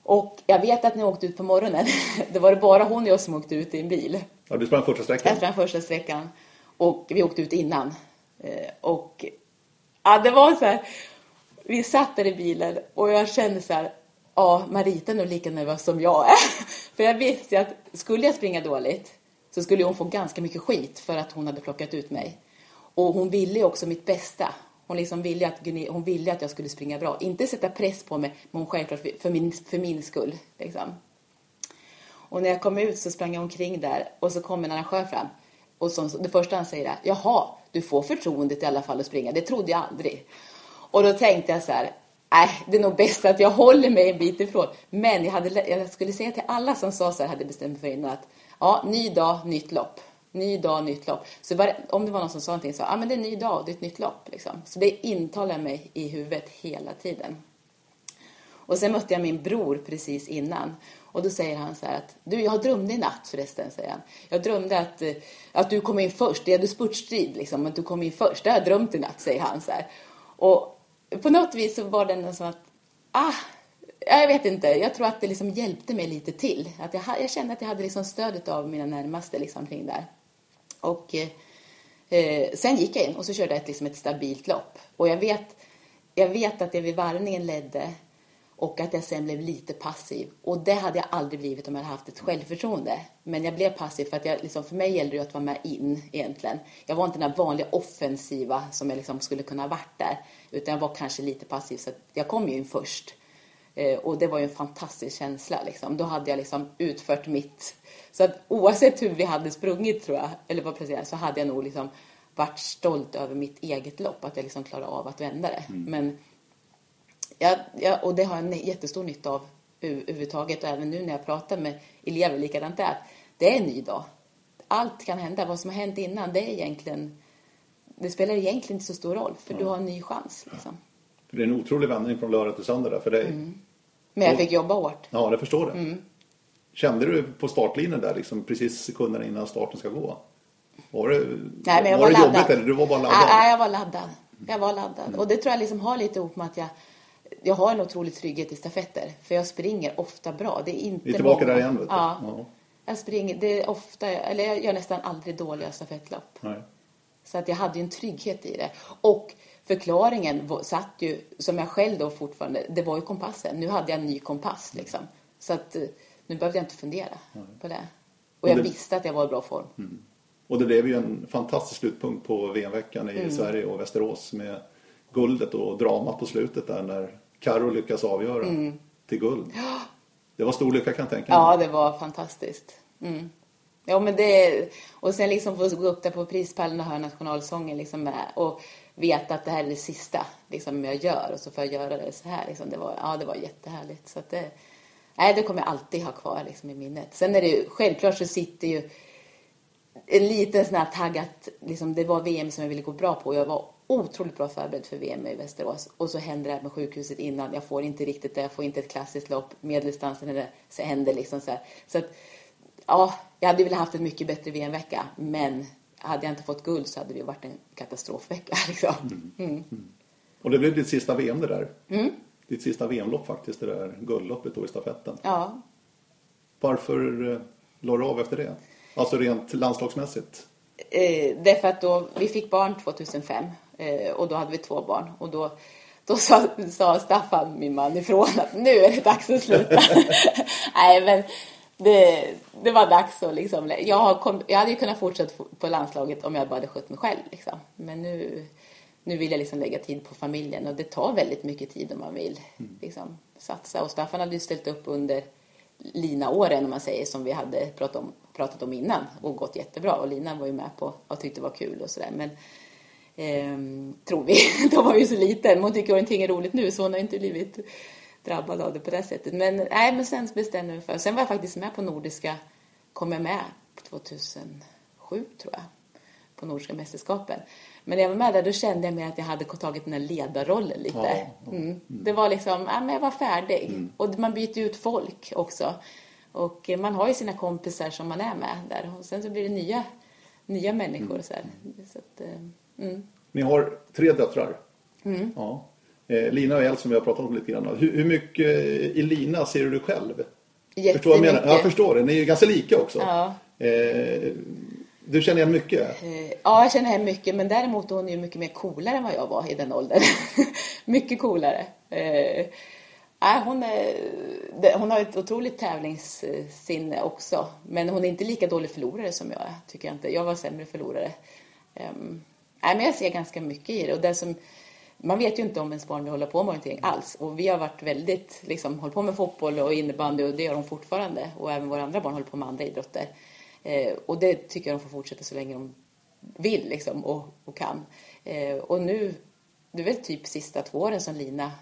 Och jag vet att när jag åkte ut på morgonen, då var det bara hon och jag som åkte ut i en bil. Ja, du sprang första sträckan. Jag sprang första sträckan. Och vi åkte ut innan. Eh, och ja, det var så här. Vi satt där i bilen och jag kände så här. Ja, Marita är nog lika nervös som jag är. För jag visste att skulle jag springa dåligt så skulle hon få ganska mycket skit för att hon hade plockat ut mig. Och hon ville ju också mitt bästa. Hon, liksom ville att, hon ville att jag skulle springa bra. Inte sätta press på mig, men hon självklart för min, för min skull. Liksom. Och när jag kom ut så sprang jag omkring där och så kom en arrangör fram. Och så, det första han säger är, jaha, du får förtroendet i alla fall att springa. Det trodde jag aldrig. Och då tänkte jag så här, nej, det är nog bäst att jag håller mig en bit ifrån. Men jag, hade, jag skulle säga till alla som sa så här, hade bestämt mig för innan att, ja, ny dag, nytt lopp. Ny dag, nytt lopp. Så var, om det var någon som sa någonting så, ja men det är en ny dag, det är ett nytt lopp. Liksom. Så det intalar mig i huvudet hela tiden. Och sen mötte jag min bror precis innan. Och då säger han så här att, du jag drömde i natt förresten, säger han. Jag drömde att, eh, att du kom in först, det hade spurtstrid liksom, att du kom in först. Det har jag drömt i natt, säger han så här. Och på något vis så var det som att, ah, jag vet inte, jag tror att det liksom hjälpte mig lite till. Att jag, jag kände att jag hade liksom stödet av mina närmaste liksom kring där. Och eh, sen gick jag in och så körde jag ett, liksom ett stabilt lopp. Och jag vet, jag vet att det vid varvningen ledde och att jag sen blev lite passiv. Och det hade jag aldrig blivit om jag hade haft ett självförtroende. Men jag blev passiv för att jag, liksom, för mig gällde det att vara med in egentligen. Jag var inte den vanliga offensiva som jag liksom skulle kunna ha varit där. Utan jag var kanske lite passiv så att jag kom ju in först. Eh, och det var ju en fantastisk känsla liksom. Då hade jag liksom utfört mitt. Så att oavsett hur vi hade sprungit tror jag, eller vad precis, så hade jag nog liksom varit stolt över mitt eget lopp. Att jag liksom klarade av att vända det. Men jag, jag, och det har jag en jättestor nytta av över- överhuvudtaget. Och även nu när jag pratar med elever, likadant där. att Det är en ny dag. Allt kan hända. Vad som har hänt innan, det är egentligen... Det spelar egentligen inte så stor roll, för du har en ny chans. Liksom. För det är en otrolig vändning från lördag till söndag där för dig. Mm. Men jag fick jobba hårt. Ja, det förstår det. Mm. Kände du på startlinjen där, liksom precis sekunderna innan starten ska gå? Var det, Nej, men jag var var, det laddad. jobbigt eller du var bara laddad? Nej, jag var laddad. Jag var laddad. Och det tror jag liksom har lite ihop med att jag, jag har en otrolig trygghet i stafetter. För jag springer ofta bra. Det är inte Vi är tillbaka många. där igen, vet du. Ja. Ja. Jag springer, det är ofta, eller jag gör nästan aldrig dåliga stafettlopp. Nej. Så att jag hade ju en trygghet i det. Och förklaringen satt ju, som jag själv då fortfarande, det var ju kompassen. Nu hade jag en ny kompass liksom. Så att eh, nu behövde jag inte fundera på det. Och jag det- visste att jag var i bra form. Och det blev ju en fantastisk slutpunkt på VM-veckan Mm. i Sverige och Västerås med guldet och dramat på slutet där när Karo lyckas avgöra till guld. Det var stor lycka kan jag tänka mig. Mm. Ja, det var fantastiskt. Mm. Ja, men det, och sen liksom få gå upp där på prispallen och höra nationalsången liksom med, och veta att det här är det sista liksom, jag gör och så får jag göra det så här. Liksom. Det, var, ja, det var jättehärligt. Så att det, nej, det kommer jag alltid ha kvar liksom, i minnet. Sen är det ju, självklart så sitter ju en liten sån här tagg att liksom, det var VM som jag ville gå bra på. Jag var otroligt bra förberedd för VM i Västerås. Och så händer det här med sjukhuset innan. Jag får inte riktigt det. Jag får inte ett klassiskt lopp. Medeldistansen är det. Så händer liksom så här. Så att, ja, jag hade velat haft en mycket bättre VM-vecka. Men hade jag inte fått guld så hade det varit en katastrofvecka. Liksom. Mm. Och det blev ditt sista VM det där. Ditt sista VM-lopp faktiskt, det där guldloppet då i stafetten. Ja, Varför eh, la du av efter det? Alltså rent landslagsmässigt. Eh, därför att då, vi fick barn 2005 eh, och då hade vi två barn. Och då, då sa, sa Staffan, min man, ifrån att nu är det dags att sluta. Nej, men det, det var dags att liksom, jag, har jag hade ju kunnat fortsätta på landslaget om jag bara hade skött mig själv. Liksom. Men nu, nu vill jag liksom lägga tid på familjen och det tar väldigt mycket tid om man vill liksom, satsa. Och Staffan hade ju ställt upp under Lina-åren om man säger som vi hade pratat om, pratat om innan och gått jättebra och Lina var ju med på och tyckte det var kul och sådär men ehm, tror vi, då var ju så liten hon tycker orientering är roligt nu så hon har inte blivit drabbad av det på det sättet men nej men sen bestämde jag mig för sen var jag faktiskt med på Nordiska kom jag med 2007 tror jag på Nordiska mästerskapen men när jag var med där då kände jag mer att jag hade tagit den här ledarrollen lite Ja, mm. det var liksom, ja men jag var färdig och man byter ut folk också och man har ju sina kompisar som man är med där. Och sen så blir det nya, nya människor. Så, här. så att, eh, mm. Ni har tre döttrar. Ja. Eh, Lina och El som vi har pratat om lite grann. Hur, hur mycket i Lina ser du dig själv? Förstår jag menar? Jag förstår det. Ni är ju ganska lika också. Ja. Eh, du känner igen mycket? Eh, Ja, jag känner henne mycket, men däremot är hon ju mycket mer coolare än vad jag var i den åldern. mycket coolare. Eh, hon, är, hon har ett otroligt tävlingssinne också, men hon är inte lika dålig förlorare som jag är, tycker jag inte. Jag var sämre förlorare. Nej, men jag ser ganska mycket i det. Och det som, man vet ju inte om ens barn vill hålla på med någonting alls. Och vi har varit väldigt, liksom, hållit på med fotboll och innebandy och det gör de fortfarande. Och även våra andra barn håller på med andra idrotter. Eh, och det tycker jag de får fortsätta så länge de vill liksom, och, och kan. Eh, och nu, det är väl typ sista två åren som Lina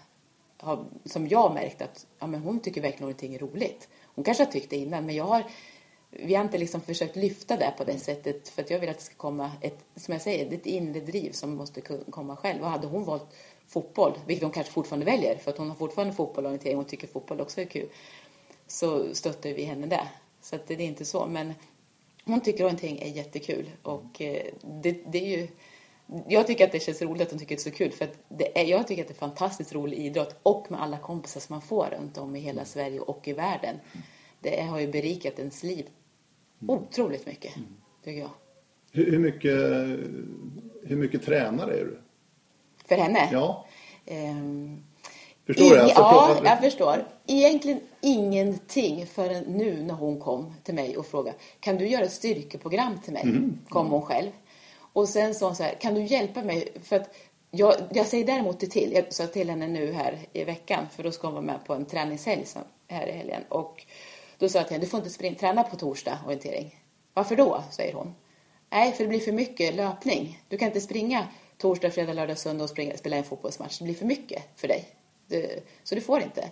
har, som jag har märkt att ja, men hon tycker verkligen någonting är roligt. Hon kanske har tyckt det innan, men jag har, vi har inte liksom försökt lyfta det på det sättet för att jag vill att det ska komma ett, som jag säger, ett inre driv som måste komma själv. Och hade hon valt fotboll, vilket hon kanske fortfarande väljer, för att hon har fortfarande fotbollorientering och tycker fotboll också är kul, så stöttar vi henne där. Så att det är inte så, men hon tycker orientering är jättekul och eh, det, det är ju jag tycker att det känns roligt att hon tycker att det är så kul för att det är, jag tycker att det är fantastiskt rolig idrott och med alla kompisar som man får runt om i hela Sverige och i världen. Det har ju berikat ens liv otroligt mycket, tycker jag. Hur, hur, mycket, hur mycket tränare är du? För henne? Ja, Ehm, förstår du? Alltså, ja, fråga- jag förstår. Egentligen ingenting förrän nu när hon kom till mig och frågade kan du göra ett styrkeprogram till mig? Mm. Kom hon själv. Och sen sa hon så här, kan du hjälpa mig? För att jag, jag säger däremot det till, jag sa till henne nu här i veckan för då ska hon vara med på en träningshelg som, här i helgen. Och då sa jag till henne, du får inte springa, träna på torsdag orientering. Varför då? säger hon. Nej, för det blir för mycket löpning. Du kan inte springa torsdag, fredag, lördag, söndag och springa, spela en fotbollsmatch. Det blir för mycket för dig. Du, så du får inte.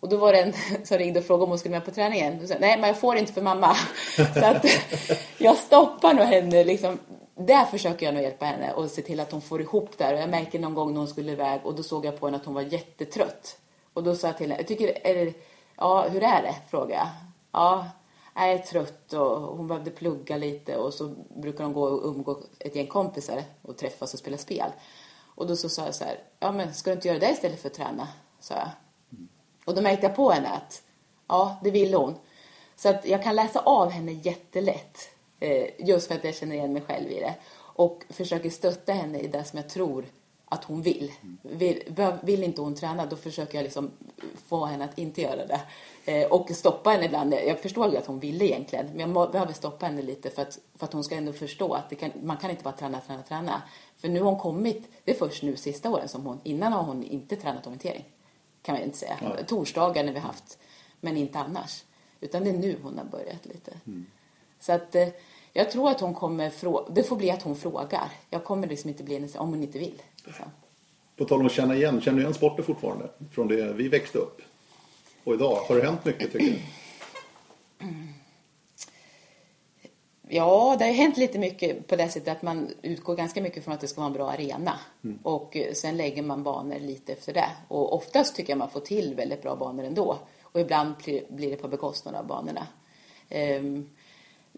Och då var det en som ringde och frågade om hon skulle med på träningen. Då sa nej, men jag får inte för mamma. Så att jag stoppar nog henne. Liksom. Där försöker jag nog hjälpa henne och se till att hon får ihop det Och jag märker någon gång när hon skulle iväg och då såg jag på henne att hon var jättetrött. Och då sa jag till henne, jag tycker, är det, ja, hur är det? frågade jag. Ja, jag är trött och hon behövde plugga lite och så brukar de gå och umgå ett gäng kompisar och träffas och spela spel. Och då så sa jag så här, ja men ska du inte göra det istället för att träna? sa jag. Och då märkte jag på henne att ja, det ville hon. Så att jag kan läsa av henne jättelätt. Eh, just för att jag känner igen mig själv i det. Och försöker stötta henne i det som jag tror att hon vill. Vill, vill inte hon träna, då försöker jag liksom få henne att inte göra det. Eh, och stoppa henne ibland. Jag förstår ju att hon ville egentligen, men jag må, behöver stoppa henne lite för att, för att hon ska ändå förstå att kan, man kan inte bara träna, träna, träna. För nu har hon kommit, det är först nu sista åren som hon, innan har hon inte tränat orientering. Kan man inte säga. Nej. Torsdagar när vi haft, men inte annars. Utan det är nu hon har börjat lite. Så att eh, jag tror att hon kommer det får bli att hon frågar. Jag kommer liksom inte bli hennes, om hon inte vill. Liksom. På tal om att känna igen, känner du igen sporten fortfarande? Från det vi växte upp? Och idag, har det hänt mycket tycker du? Ja, det har hänt lite mycket på det sättet att man utgår ganska mycket från att det ska vara en bra arena. Och eh, sen lägger man banor lite efter det. Och oftast tycker jag man får till väldigt bra banor ändå. Och ibland blir, det på bekostnad av banorna. Ehm,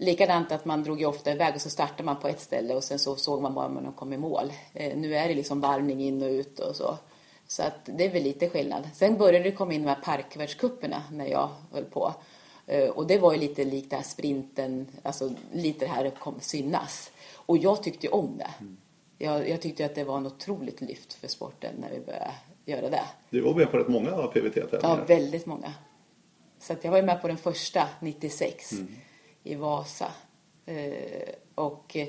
Likadant att man drog ju ofta iväg och så startade man på ett ställe och sen så såg man bara om man kom i mål. Eh, nu är det liksom varvning in och ut och så. Så att det är väl lite skillnad. Sen började det komma in de här parkvärldscuperna när jag höll på. Eh, och det var ju lite likt det här sprinten, alltså lite det här kom synas. Och jag tyckte ju om det. Jag, jag tyckte att det var en otroligt lyft för sporten när vi började göra det. Du var med på rätt många Ja, PVT-tävlingar. väldigt många. Så att jag var ju med på den första 96 i Vasa. Eh, och eh,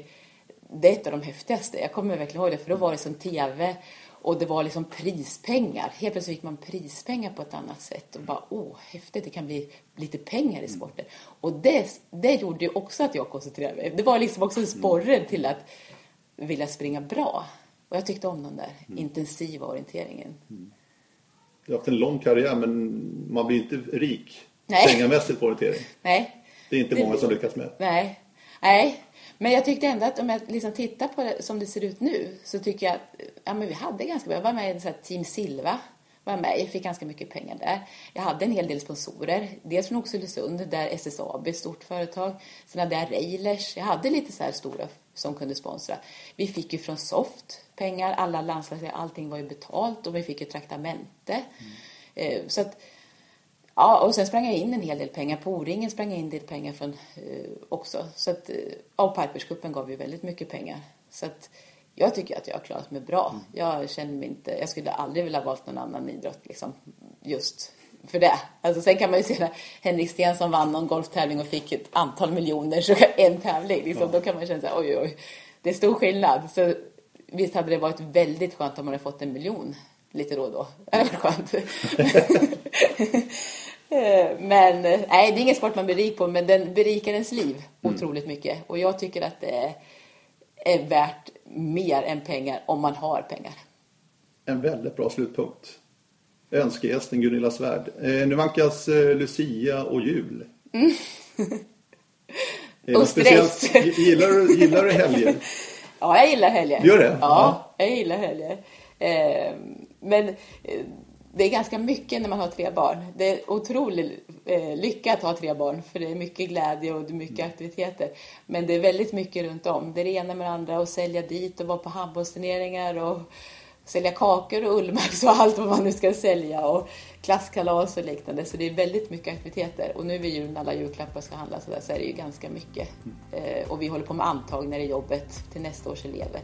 det är ett av de häftigaste. Jag kommer verkligen ihåg det för då var det som tv och det var liksom prispengar. Helt plötsligt fick man prispengar på ett annat sätt och bara åh, häftigt, det kan bli lite pengar i sporten. Och det, det gjorde ju också att jag koncentrerade mig. Det var liksom också en sporre till att vilja springa bra. Och jag tyckte om den där intensiva orienteringen. Du har haft en lång karriär men man blir inte rik Nej. pengamässigt på orientering. Nej, Det är inte Det många som lyckas med. Nej, nej. Men jag tyckte ändå att om jag liksom tittar på det som det ser ut nu så tycker jag att ja, men vi hade ganska bra. Jag var med i så Team Silva. Var med, jag fick ganska mycket pengar där. Jag hade en hel del sponsorer. Dels från Oxelösund där SSAB, ett stort företag. Sen hade jag Railers. Jag hade lite så här stora som kunde sponsra. Vi fick ju från Soft pengar. Alla landslag, allting var ju betalt och vi fick ju traktamente. Eh, Så att Ja, och sen sprang jag in en hel del pengar. På O-ringen sprang jag in en del pengar från, eh, också. Så att, eh, och Piperscupen gav ju väldigt mycket pengar. Så att jag tycker att jag har klarat mig bra. Jag känner mig inte, jag skulle aldrig vilja ha valt någon annan idrott liksom, just för det. Alltså, sen kan man ju se när Henrik Stenson vann någon golftävling och fick ett antal miljoner så en tävling. Liksom, Då kan man känna så här, oj, oj. Det är stor skillnad. Så visst hade det varit väldigt skönt om man hade fått en miljon lite då och då. Det hade varit skönt. Eh, Men nej, det är ingen sport man blir rik på, men den berikar ens liv otroligt mycket. Och jag tycker att det är, är värt mer än pengar om man har pengar. En väldigt bra slutpunkt. Önskegästen Gunilla Svärd. Eh, nu vankas eh, Lucia och jul. Mm. Och stress. Gillar, gillar du helger? Ja, jag gillar helger. Gör det? Ja, jag gillar helger. Men det är ganska mycket när man har tre barn. Det är otrolig eh, lycka att ha tre barn för det är mycket glädje och mycket aktiviteter. Men det är väldigt mycket runt om. Det är det ena med det andra och sälja dit och vara på handbollsturneringar och sälja kakor och ullmax och allt vad man nu ska sälja och klasskalas och liknande. Så det är väldigt mycket aktiviteter. Och nu vid jul när alla julklappar ska handlas så, där, så är det ju ganska mycket. Eh, och vi håller på med antagningar i jobbet till nästa års elever.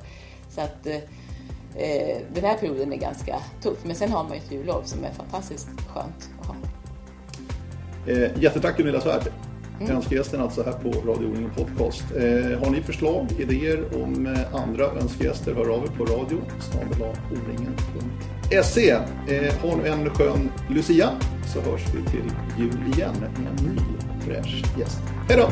Så att eh, den här perioden är ganska tuff. Men sen har man ju ett jullov som är fantastiskt skönt att ha. Eh, jättetack Gunilla Svärd. Mm. Önskegästen alltså här på Radio O-ringen Podcast. Eh, har ni förslag, idéer om eh, andra önskegäster, hör av er på radio snabel-a-o-ringen.se. Eh, ha nu en skön Lucia så hörs vi till jul igen med en ny fräsch gäst. Hej då!